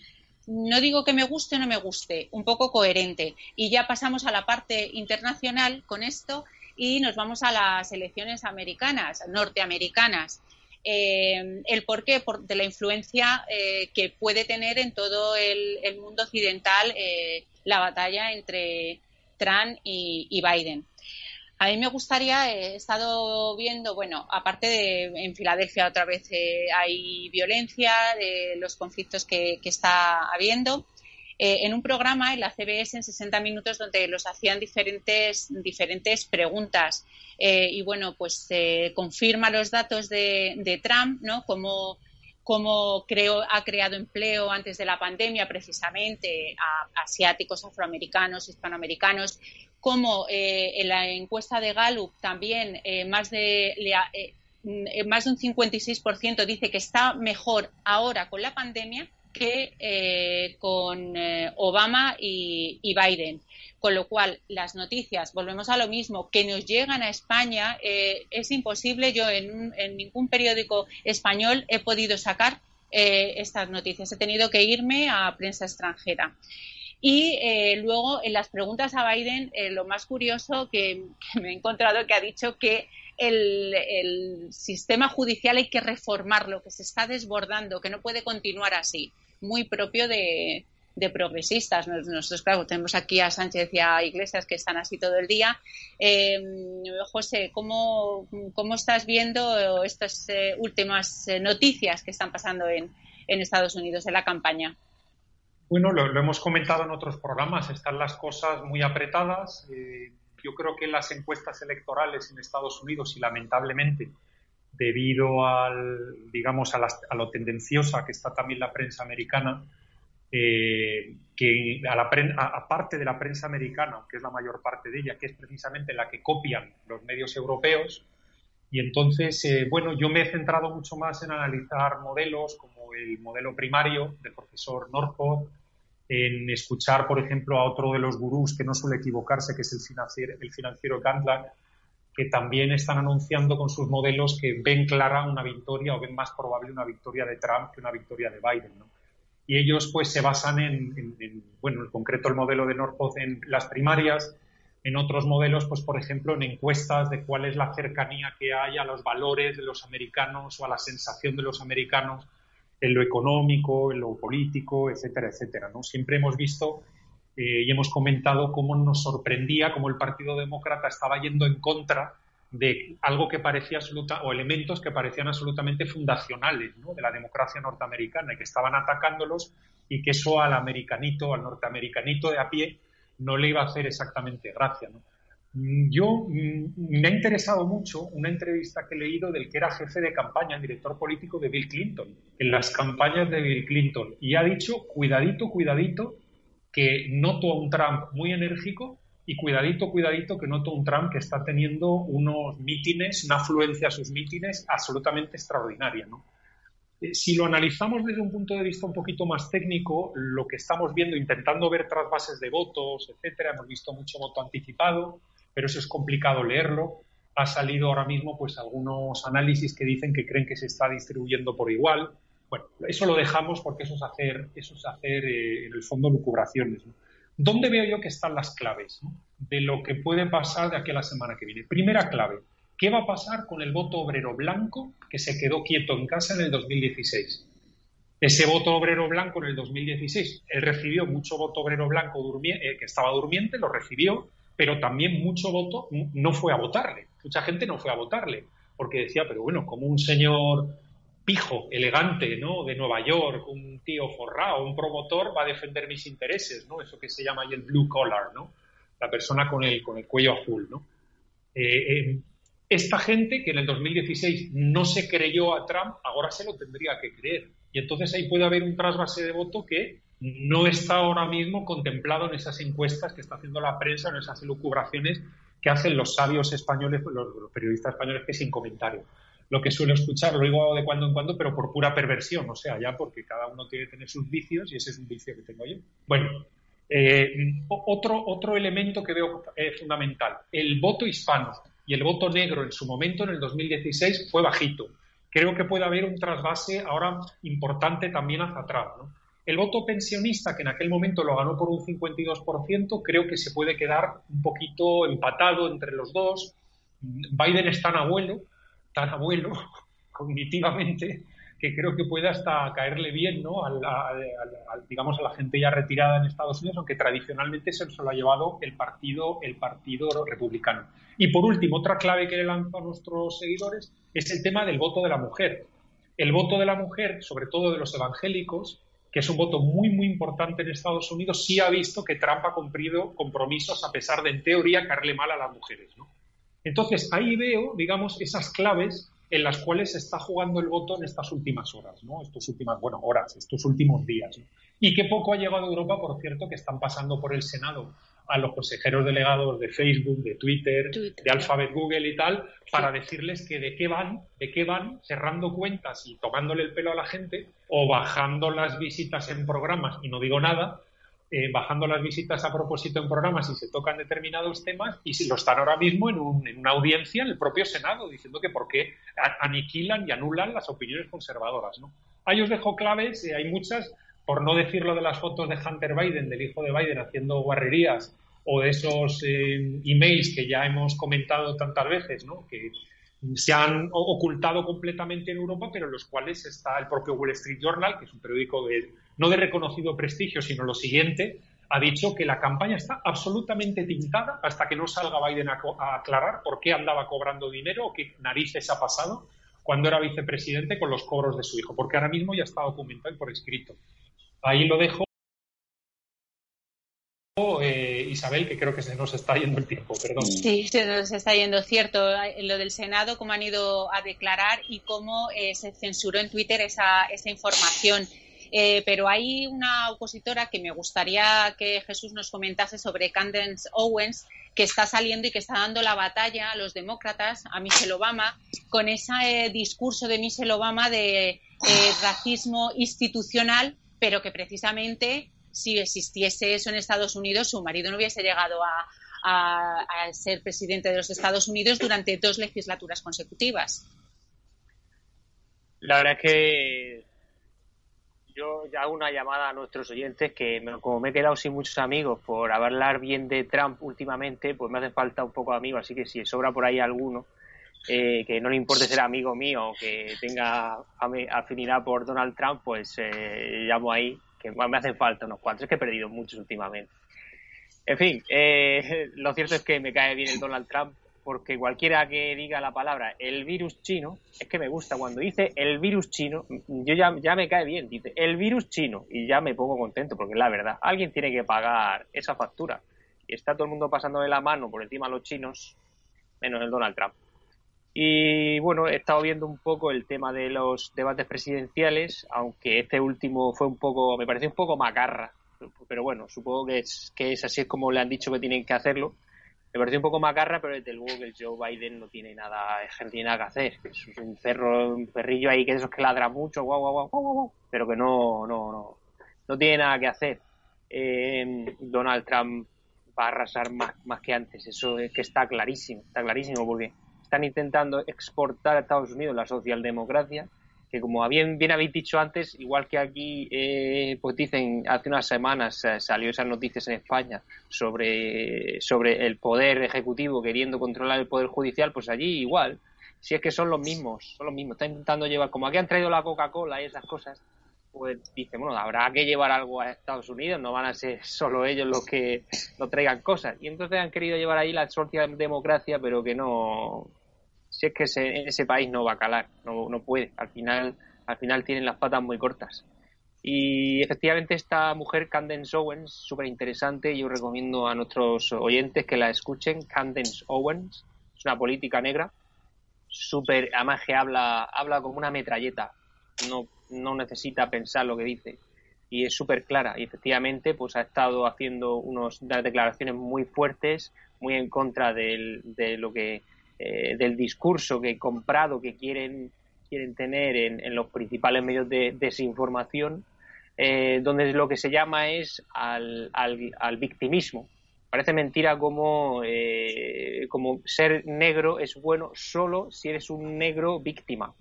no digo que me guste o no me guste, un poco coherente. Y ya pasamos a la parte internacional con esto y nos vamos a las elecciones americanas, norteamericanas. Eh, el porqué por, de la influencia que puede tener en todo el, mundo occidental la batalla entre Trump y, Biden. A mí me gustaría, he estado viendo, bueno, aparte de en Filadelfia otra vez eh, hay violencia, de los conflictos que, está habiendo, eh, en un programa en la CBS en 60 minutos donde los hacían diferentes, diferentes preguntas. Eh, y bueno, pues confirma los datos de, Trump, ¿no? Como cómo ha creado empleo antes de la pandemia precisamente a asiáticos, afroamericanos, hispanoamericanos, como eh, en la encuesta de Gallup también eh, más, de, eh, más de un 56% dice que está mejor ahora con la pandemia que con Obama y Biden. Con lo cual, las noticias, volvemos a lo mismo, que nos llegan a España, eh, es imposible. Yo en, ningún periódico español he podido sacar eh, estas noticias. He tenido que irme a prensa extranjera. Y eh, luego, en las preguntas a Biden, lo más curioso que, me he encontrado que ha dicho que el, sistema judicial hay que reformarlo, que se está desbordando, que no puede continuar así. Muy propio de, de progresistas. Nosotros, claro, tenemos aquí a Sánchez y a Iglesias que están así todo el día. Eh, José, ¿cómo, ¿cómo, estás viendo estas eh, últimas eh, noticias que están pasando en, en, Estados Unidos en la campaña? Bueno, lo, hemos comentado en otros programas, están las cosas muy apretadas. Yo creo que las encuestas electorales en Estados Unidos y lamentablemente debido al, digamos, a, a lo tendenciosa que está también la prensa americana, eh, que a la aparte de la prensa americana, que es la mayor parte de ella, que es precisamente la que copian los medios europeos, y entonces, eh, bueno, yo me he centrado mucho más en analizar modelos como el modelo primario del profesor Norfolk, en escuchar, por ejemplo, a otro de los gurús que no suele equivocarse, que es el financiero, el que también están anunciando con sus modelos que ven clara una victoria o ven más probable una victoria de Trump que una victoria de Biden. y ellos pues se basan en, bueno, en concreto el modelo de Norfolk en las primarias, en otros modelos, pues por ejemplo en encuestas de cuál es la cercanía que hay a los valores de los americanos o a la sensación de los americanos en lo económico, en lo político, etcétera, etcétera. ¿no? Siempre hemos visto eh, y hemos comentado cómo nos sorprendía cómo el Partido Demócrata estaba yendo en contra de algo que parecía absoluta, o elementos que parecían absolutamente fundacionales de la democracia norteamericana y que estaban atacándolos y que eso al americanito, al norteamericanito de a pie, no le iba a hacer exactamente gracia. Mm, yo mm, me ha interesado mucho una entrevista que he leído del que era jefe de campaña, el director político de Bill Clinton, en las campañas de Bill Clinton, y ha dicho, cuidadito, cuidadito, que noto a un Trump muy enérgico y cuidadito, cuidadito, que noto un Trump que está teniendo unos mítines, una afluencia a sus mítines absolutamente extraordinaria. ¿no? Eh, si lo analizamos desde un punto de vista un poquito más técnico, lo que estamos viendo, intentando ver trasvases de votos, etcétera, hemos visto mucho voto anticipado, pero eso es complicado leerlo. Ha salido ahora mismo pues algunos análisis que dicen que creen que se está distribuyendo por igual. Bueno, eso lo dejamos porque eso es hacer, eso es hacer eh, en el fondo lucubraciones. ¿Dónde veo yo que están las claves de lo que puede pasar de aquí a la semana que viene? Primera clave, ¿qué va a pasar con el voto obrero blanco que se quedó quieto en casa en el 2016? Ese voto obrero blanco en el 2016, él recibió mucho voto obrero blanco eh, que estaba durmiente, lo recibió, pero también mucho voto no fue a votarle. Mucha gente no fue a votarle, porque decía, pero bueno, como un señor pijo, elegante, ¿no? De Nueva York, un tío forrado, un promotor va a defender mis intereses, ¿no? Eso que se llama ahí el blue collar, ¿no? La persona con el, con el cuello azul, ¿no? Eh, eh, esta gente que en el 2016 no se creyó a Trump, ahora se lo tendría que creer. Y entonces ahí puede haber un trasvase de voto que no está ahora mismo contemplado en esas encuestas que está haciendo la prensa, en esas elucubraciones que hacen los sabios españoles, los, periodistas españoles, que sin comentario. Lo que suelo escuchar, lo digo de cuando en cuando, pero por pura perversión, o sea, ya porque cada uno tiene que tener sus vicios y ese es un vicio que tengo yo. Bueno, eh, otro, otro elemento que veo eh, fundamental, el voto hispano y el voto negro en su momento, en el 2016, fue bajito. Creo que puede haber un trasvase ahora importante también hacia atrás. ¿no? El voto pensionista, que en aquel momento lo ganó por un 52%, creo que se puede quedar un poquito empatado entre los dos. Biden es tan abuelo, tan abuelo cognitivamente, que creo que puede hasta caerle bien, ¿no? digamos a la gente ya retirada en Estados Unidos, aunque tradicionalmente se lo ha llevado el partido, el partido republicano. Y por último, otra clave que le lanzo a nuestros seguidores es el tema del voto de la mujer. El voto de la mujer, sobre todo de los evangélicos, que es un voto muy, muy importante en Estados Unidos, sí ha visto que Trump ha cumplido compromisos a pesar de, en teoría, caerle mal a las mujeres. ¿no? Entonces, ahí veo, digamos, esas claves en las cuales se está jugando el voto en estas últimas horas, ¿no? Estos últimas, bueno, horas, estos últimos días. Y que poco ha llegado a Europa, por cierto, que están pasando por el Senado a los consejeros delegados de Facebook, de Twitter, de Alphabet Google y tal, para decirles que de qué van, de qué van, cerrando cuentas y tomándole el pelo a la gente, o bajando las visitas en programas, y no digo nada, eh, bajando las visitas a propósito en programas y se tocan determinados temas, y si lo están ahora mismo en, una audiencia en el propio Senado, diciendo que por qué aniquilan y anulan las opiniones conservadoras. ¿no? Ahí os dejo claves, eh, hay muchas, por no decir lo de las fotos de Hunter Biden, del hijo de Biden, haciendo guarrerías, o de esos eh, emails que ya hemos comentado tantas veces, ¿no? que se han ocultado completamente en Europa, pero en los cuales está el propio Wall Street Journal, que es un periódico de, no de reconocido prestigio, sino lo siguiente, ha dicho que la campaña está absolutamente tintada hasta que no salga Biden a, a aclarar por qué andaba cobrando dinero o qué narices ha pasado cuando era vicepresidente con los cobros de su hijo, porque ahora mismo ya está documentado y por escrito. Ahí lo dejo. Eh, Isabel, que creo que se nos está yendo el tiempo, perdón. Sí, se nos está yendo, cierto. Lo del Senado, cómo han ido a declarar y cómo eh, se censuró en Twitter esa, esa información. Eh, pero hay una opositora que me gustaría que Jesús nos comentase sobre Candence Owens, que está saliendo y que está dando la batalla a los demócratas, a Michelle Obama, con ese discurso de Michelle Obama de racismo institucional pero que precisamente si existiese eso en Estados Unidos, su marido no hubiese llegado a, ser presidente de los Estados Unidos durante dos legislaturas consecutivas. La verdad es que yo hago una llamada a nuestros oyentes que como me he quedado sin muchos amigos por hablar bien de Trump últimamente, pues me hace falta un poco de amigos, así que si sobra por ahí alguno eh, que no le importe ser amigo mío o que tenga afinidad por Donald Trump, pues eh, llamo ahí, que me hacen falta unos cuantos, es que he perdido muchos últimamente. En fin, eh, lo cierto es que me cae bien el Donald Trump porque cualquiera que diga la palabra el virus chino, es que me gusta cuando dice el virus chino, yo ya, ya me cae bien, dice el virus chino y ya me pongo contento porque es la verdad, alguien tiene que pagar esa factura y está todo el mundo pasándole la mano por encima a los chinos, menos el Donald Trump. Y bueno, he estado viendo un poco el tema de los debates presidenciales, aunque este último fue un poco, me pareció un poco macarra, pero bueno, supongo que es, que es así como le han dicho que tienen que hacerlo me pareció un poco macarra, pero desde luego que el Joe Biden no tiene nada, no tiene nada que hacer. Es un cerro, un perrillo ahí que esos que ladra mucho, guau, guau, guau, guau, pero que no, no, no, no tiene nada que hacer. Eh, Donald Trump va a arrasar más, más que antes, eso es que está clarísimo, está clarísimo porque están intentando exportar a Estados Unidos la socialdemocracia que como bien, habéis dicho antes, igual que aquí, eh, pues dicen, hace unas semanas eh, salió esas noticias en España sobre, sobre el poder ejecutivo queriendo controlar el poder judicial, pues allí igual, si es que son los mismos, son los mismos, están intentando llevar, como aquí han traído la Coca-Cola y esas cosas, pues dice, bueno, habrá que llevar algo a Estados Unidos, no van a ser solo ellos los que no traigan cosas. Y entonces han querido llevar ahí la socialdemocracia, pero que no, si es que ese, país no va a calar, no, no puede. Al final, al final tienen las patas muy cortas. Y efectivamente esta mujer, Candence Owens, súper interesante. Yo recomiendo a nuestros oyentes que la escuchen. Candence Owens es una política negra, súper, además que habla, habla como una metralleta. No, no necesita pensar lo que dice. Y es súper clara. Y efectivamente, pues ha estado haciendo unos, unas declaraciones muy fuertes, muy en contra de lo que eh, del discurso que he comprado que quieren, quieren tener en, los principales medios de desinformación, eh, donde lo que se llama es al, al, victimismo. Parece mentira como, eh, como ser negro es bueno solo si eres un negro víctima.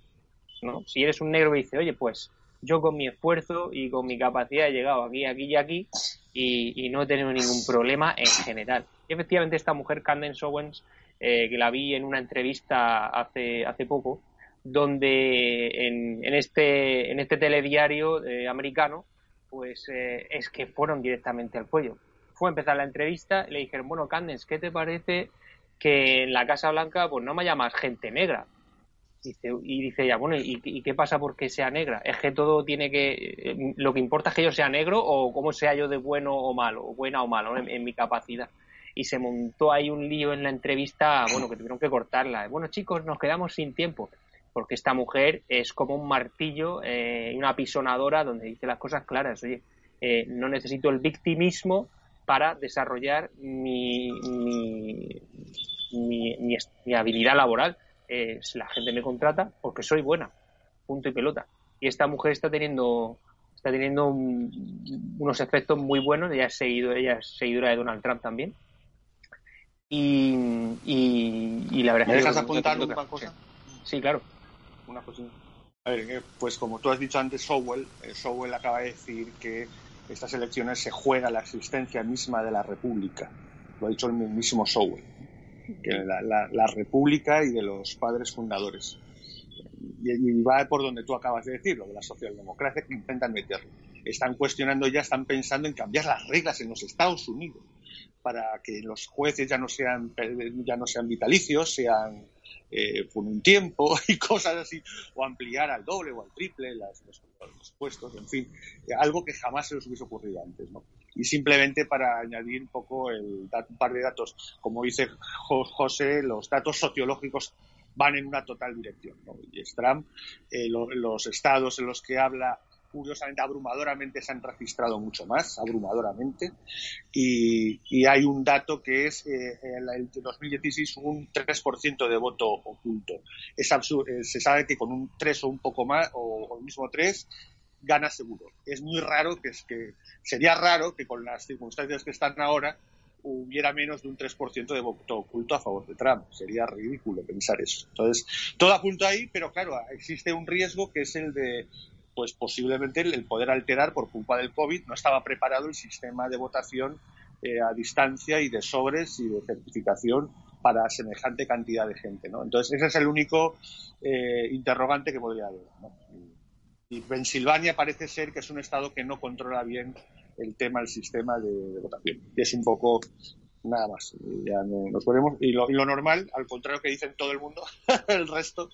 ¿no? Si eres un negro que dice, oye, pues yo con mi esfuerzo y con mi capacidad he llegado aquí, aquí y aquí y, y no he tenido ningún problema en general. Y efectivamente esta mujer, Candence Owens, eh, que la vi en una entrevista hace, hace poco, donde en, en este, en este telediario eh, americano, pues eh, es que fueron directamente al cuello. Fue a empezar la entrevista y le dijeron, bueno, Candence, ¿qué te parece que en la Casa Blanca pues no me llamas gente negra? Y dice ella, bueno, ¿y, qué pasa porque sea negra? ¿Es que todo tiene que... lo que importa es que yo sea negro o cómo sea yo de bueno o malo, o buena o malo en mi capacidad? Y se montó ahí un lío en la entrevista, bueno, que tuvieron que cortarla. Bueno, chicos, nos quedamos sin tiempo, porque esta mujer es como un martillo eh, una apisonadora donde dice las cosas claras. Oye, eh, no necesito el victimismo para desarrollar mi, mi, mi, habilidad laboral. Eh, la gente me contrata porque soy buena, punto y pelota. Y esta mujer está teniendo está teniendo unos efectos muy buenos. Ella es seguidora de Donald Trump también. Y, y, la verdad ¿Me dejas apuntar una cosa? Sí, claro. Una. A ver, eh, pues como tú has dicho antes, Sowell, eh, Sowell acaba de decir que estas elecciones se juega la existencia misma de la República. Lo ha dicho el mismísimo Sowell. Que la, la, la República y de los padres fundadores. Y, y, va por donde tú acabas de decir, lo de la socialdemocracia que intentan meterlo. Están cuestionando ya, están pensando en cambiar las reglas en los Estados Unidos para que los jueces ya no sean, ya no sean vitalicios, sean eh, por un tiempo y cosas así, o ampliar al doble o al triple los, puestos, en fin, algo que jamás se les hubiese ocurrido antes. ¿no? Y simplemente para añadir un poco el, un par de datos, como dice José, los datos sociológicos van en una total dirección. ¿no? Y Stram, eh, los estados en los que habla curiosamente, abrumadoramente se han registrado mucho más, abrumadoramente, y, hay un dato que es eh, el, 2016 un 3% de voto oculto. Es absurdo, eh, se sabe que con un 3 o un poco más, o, el mismo 3, gana seguro. Es muy raro, que, es que sería raro que con las circunstancias que están ahora hubiera menos de un 3% de voto oculto a favor de Trump. Sería ridículo pensar eso. Entonces, todo apunta ahí, pero claro, existe un riesgo que es el de pues posiblemente el poder alterar por culpa del COVID no estaba preparado el sistema de votación eh, a distancia y de sobres y de certificación para semejante cantidad de gente. ¿no? Entonces, ese es el único eh, interrogante que podría haber. Y, Pensilvania parece ser que es un estado que no controla bien el tema, el sistema de, votación. Y es un poco nada más. Ya nos ponemos. Y lo, normal, al contrario que dicen todo el mundo, el resto,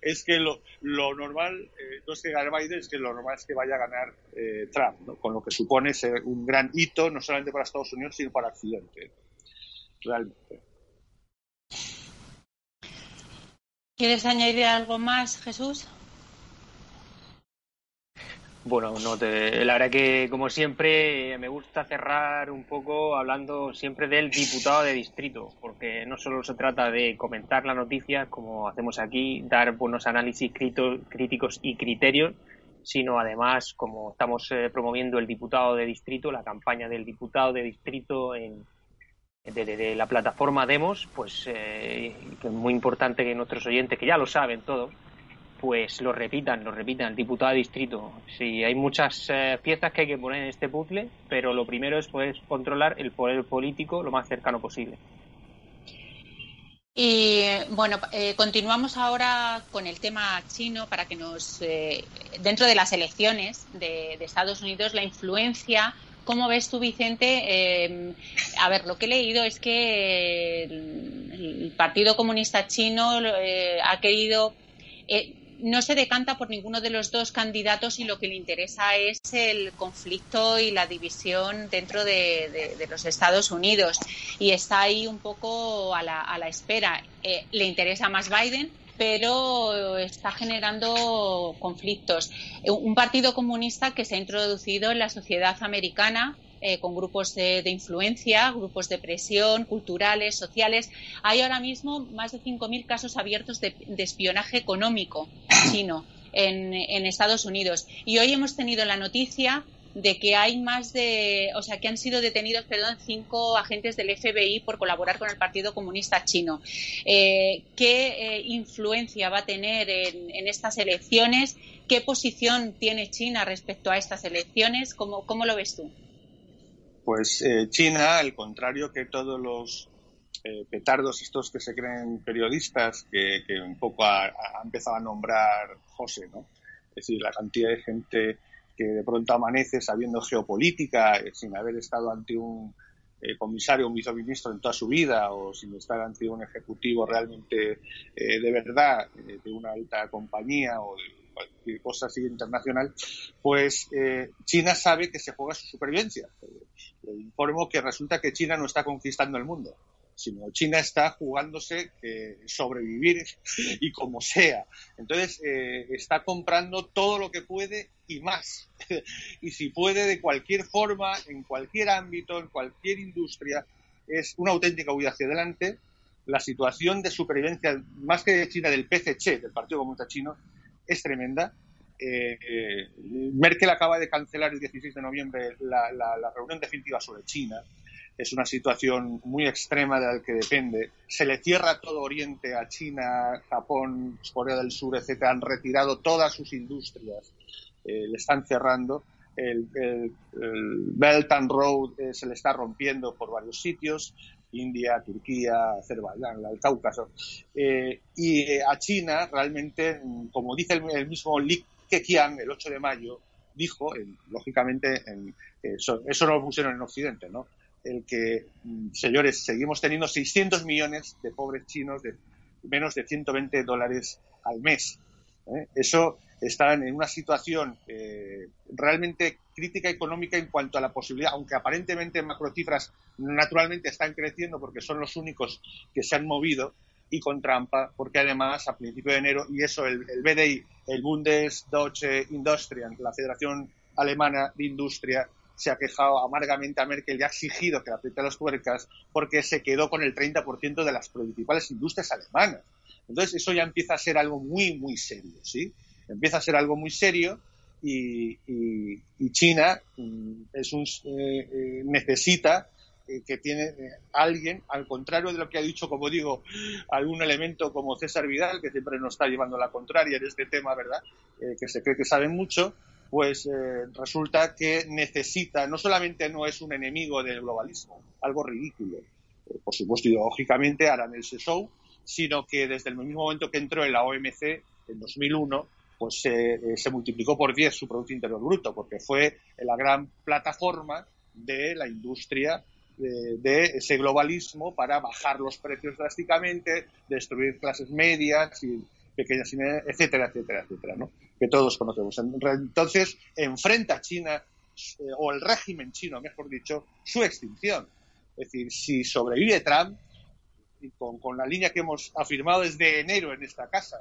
es que lo, normal eh, no es que gane Biden, es que lo normal es que vaya a ganar eh, Trump, con lo que supone ser un gran hito, no solamente para Estados Unidos, sino para Occidente. Realmente. ¿Quieres añadir algo más, Jesús? Bueno, no te, la verdad que, como siempre, me gusta cerrar un poco hablando siempre del diputado de distrito, porque no solo se trata de comentar la noticia, como hacemos aquí, dar buenos análisis críticos y criterios, sino además, como estamos eh, promoviendo el diputado de distrito, la campaña del diputado de distrito en, de, la plataforma Demos, pues eh, que es muy importante que nuestros oyentes, que ya lo saben todos, pues lo repitan, lo repitan, el diputado distrito. Sí, hay muchas eh, piezas que hay que poner en este puzzle, pero lo primero es poder controlar el poder político lo más cercano posible. Y bueno, eh, continuamos ahora con el tema chino para que nos, eh, dentro de las elecciones de, Estados Unidos, la influencia ¿Cómo ves tú, Vicente? a ver, lo que he leído es que el, Partido Comunista Chino ha querido no se decanta por ninguno de los dos candidatos y lo que le interesa es el conflicto y la división dentro de, los Estados Unidos. Y está ahí un poco a la, a la espera. Eh, le interesa más Biden, pero está generando conflictos. Un partido comunista que se ha introducido en la sociedad americana eh, con grupos de, influencia, grupos de presión, culturales, sociales. Hay ahora mismo más de 5.000 casos abiertos de, espionaje económico chino en, Estados Unidos. Y hoy hemos tenido la noticia de que hay más de, o sea, que han sido detenidos, perdón, cinco agentes del FBI por colaborar con el Partido Comunista Chino. Eh, ¿Qué eh, influencia va a tener en, estas elecciones? ¿Qué posición tiene China respecto a estas elecciones? cómo lo ves tú? Pues eh, China, al contrario que todos los eh, petardos estos que se creen periodistas, que, un poco ha, empezado a nombrar José, ¿no? Es decir, la cantidad de gente que de pronto amanece sabiendo geopolítica, eh, sin haber estado ante un comisario o un viceministro en toda su vida, o sin estar ante un ejecutivo realmente de verdad, de una alta compañía o de cualquier cosa así internacional, pues China sabe que se juega su supervivencia le informo que resulta que China no está conquistando el mundo, sino China está jugándose sobrevivir y como sea. Entonces, eh, está comprando todo lo que puede y más. y si puede, de cualquier forma, en cualquier ámbito, en cualquier industria, es una auténtica huida hacia adelante. La situación de supervivencia, más que de China, del PCC, del Partido Comunista Chino, es tremenda eh, Merkel acaba de cancelar el 16 de noviembre la, reunión definitiva sobre China. Es una situación muy extrema de la que depende. Se le cierra todo Oriente a China, Japón, Corea del Sur, etc. Han retirado todas sus industrias. Eh, le están cerrando. El, Belt and Road eh, se le está rompiendo por varios sitios. India, Turquía, Azerbaiyán, el Cáucaso. Eh, y a China realmente, como dice el, mismo Li que Qian, el 8 de mayo, dijo, lógicamente, eso, no lo pusieron en Occidente, ¿no? El que, mm, señores, seguimos teniendo 600 millones de pobres chinos de menos de 120 dólares al mes. ¿eh? Eso está en una situación eh, realmente crítica económica en cuanto a la posibilidad, aunque aparentemente macrocifras naturalmente están creciendo porque son los únicos que se han movido, y con trampa, porque además a principio de enero, y eso el, BDI, el Bundesdeutsche Industrien, la Federación Alemana de Industria, se ha quejado amargamente a Merkel y ha exigido que la apriete las tuercas porque se quedó con el 30% de las principales industrias alemanas. Entonces eso ya empieza a ser algo muy, muy serio, ¿sí? Empieza a ser algo muy serio y, China mm, es un, eh, eh, necesita eh, que tiene alguien, al contrario de lo que ha dicho, como digo, algún elemento como César Vidal, que siempre nos está llevando la contraria en este tema, ¿verdad? Que se cree que sabe mucho, pues resulta que necesita, no solamente no es un enemigo del globalismo, algo ridículo, por supuesto ideológicamente harán el show, sino que desde el mismo momento que entró en la OMC, en 2001, pues se multiplicó por 10 su Producto Interior Bruto, porque fue la gran plataforma de la industria de, ese globalismo para bajar los precios drásticamente, destruir clases medias y pequeñas, etcétera, etcétera, etcétera, ¿no? que todos conocemos. Entonces, enfrenta a China, eh, o el régimen chino, mejor dicho, su extinción. Es decir, si sobrevive Trump, y con, con la línea que hemos afirmado desde enero en esta casa,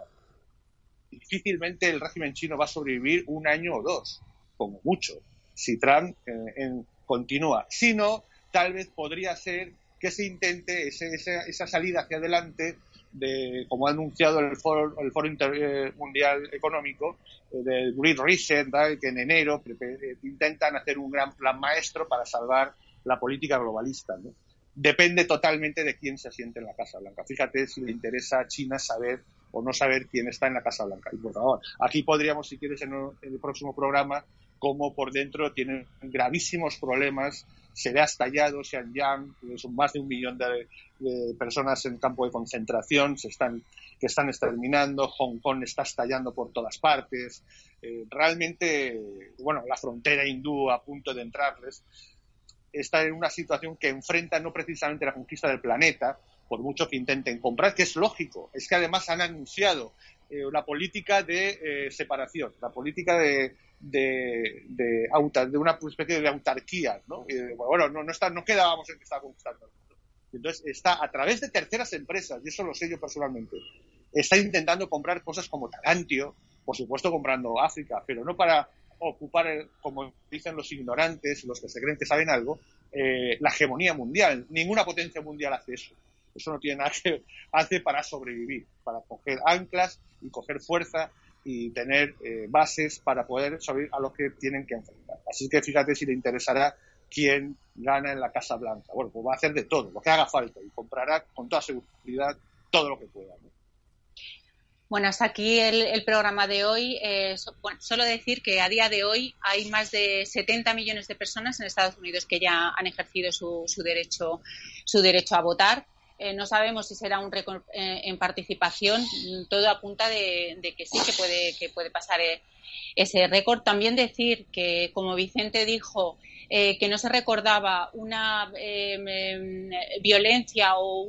difícilmente el régimen chino va a sobrevivir un año o dos, como mucho, si Trump eh, continúa. Si no, tal vez podría ser que se intente esa salida hacia adelante de, como ha anunciado el Foro, el Foro eh, Mundial Económico, eh, del Great Reset, que en enero intentan hacer un gran plan maestro para salvar la política globalista. Depende totalmente de quién se siente en la Casa Blanca. Fíjate si le interesa a China saber o no saber quién está en la Casa Blanca. Y por favor, aquí podríamos, si quieres, en el próximo programa, cómo por dentro tienen gravísimos problemas. Se ve estallado Xinjiang, son más de un millón de, personas en campo de concentración se están, que están exterminando. Hong Kong está estallando por todas partes. Eh, realmente, bueno, la frontera hindú a punto de entrarles está en una situación que enfrenta no precisamente la conquista del planeta, por mucho que intenten comprar, que es lógico. Es que además han anunciado eh, una política de eh, separación, la política de, de, de, de, una especie de autarquía. ¿no? bueno, no, no, está, no quedábamos en que estaba conquistando. Entonces está a través de terceras empresas, y eso lo sé yo personalmente, está intentando comprar cosas como Tarantio, por supuesto comprando África, pero no para ocupar, como dicen los ignorantes, los que se creen que saben algo, eh, la hegemonía mundial. Ninguna potencia mundial hace eso. Eso no tiene nada que hace para sobrevivir, para coger anclas y coger fuerza y tener eh, bases para poder sobrevivir a los que tienen que enfrentar. Así que fíjate si le interesará quién gana en la Casa Blanca. Bueno, pues va a hacer de todo, lo que haga falta y comprará con toda seguridad todo lo que pueda. Bueno, hasta aquí el, programa de hoy. Eh, solo decir que a día de hoy hay más de 70 millones de personas en Estados Unidos que ya han ejercido su derecho, su derecho a votar. Eh, no sabemos si será un récord eh, en participación. Todo apunta de, que sí, que puede, que puede pasar eh, ese récord. También decir que, como Vicente dijo, que no se recordaba una em, em, violencia o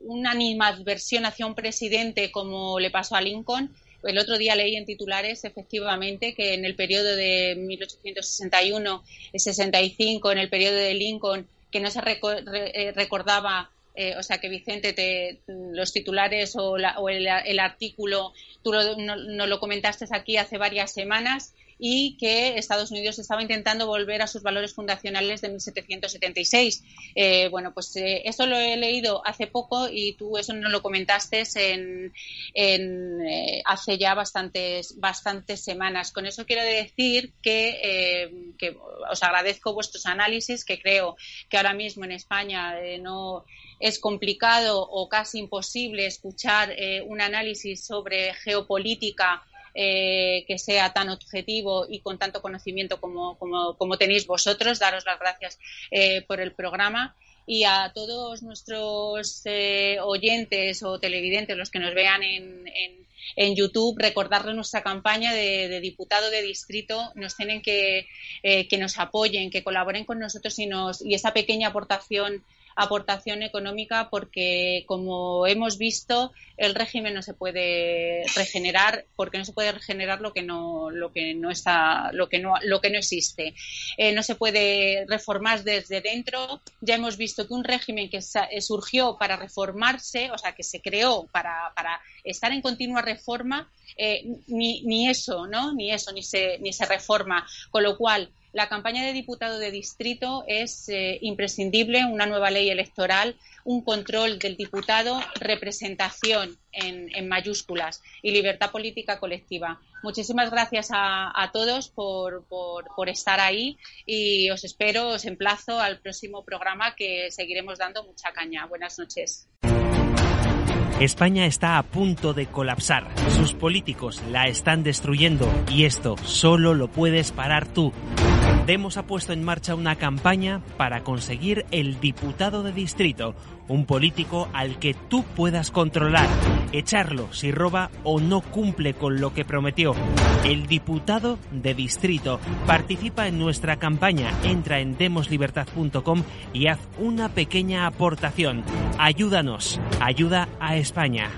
una animadversión hacia un presidente como le pasó a Lincoln. El otro día leí en titulares, efectivamente, que en el periodo de 1861-65, en el periodo de Lincoln, que no se recordaba eh, o sea que Vicente, te, los titulares o, el, artículo, tú no, lo comentaste aquí hace varias semanas y que Estados Unidos estaba intentando volver a sus valores fundacionales de 1776. Eh, bueno, pues eh, eso lo he leído hace poco y tú eso no lo comentaste en, eh, hace ya bastantes, bastantes semanas. Con eso quiero decir que, que, os agradezco vuestros análisis, que creo que ahora mismo en España no es complicado o casi imposible escuchar un análisis sobre geopolítica eh, que sea tan objetivo y con tanto conocimiento como, como, tenéis vosotros. Daros las gracias eh, por el programa y a todos nuestros eh, oyentes o televidentes, los que nos vean en, en, YouTube, recordarles nuestra campaña de, diputado de distrito. Nos tienen que, que nos apoyen, que colaboren con nosotros y, nos, y esa pequeña aportación aportación económica porque, como hemos visto, el régimen no se puede regenerar porque no se puede regenerar lo que no, lo que no está, lo que no, lo que no existe. Eh, no se puede reformar desde dentro. Ya hemos visto que un régimen que eh, surgió para reformarse, o sea, que se creó para, para estar en continua reforma, eh, ni, ni, eso, ¿no? Ni eso, ni se, ni se reforma. Con lo cual, la campaña de diputado de distrito es eh, imprescindible, una nueva ley electoral, un control del diputado, representación en, mayúsculas y libertad política colectiva. Muchísimas gracias a, todos por, por, estar ahí y os espero, os emplazo al próximo programa que seguiremos dando mucha caña. Buenas noches. España está a punto de colapsar. Sus políticos la están destruyendo y esto solo lo puedes parar tú. Demos ha puesto en marcha una campaña para conseguir el diputado de distrito, un político al que tú puedas controlar, echarlo si roba o no cumple con lo que prometió. El diputado de distrito participa en nuestra campaña, entra en demoslibertad.com y haz una pequeña aportación. Ayúdanos, ayuda a España.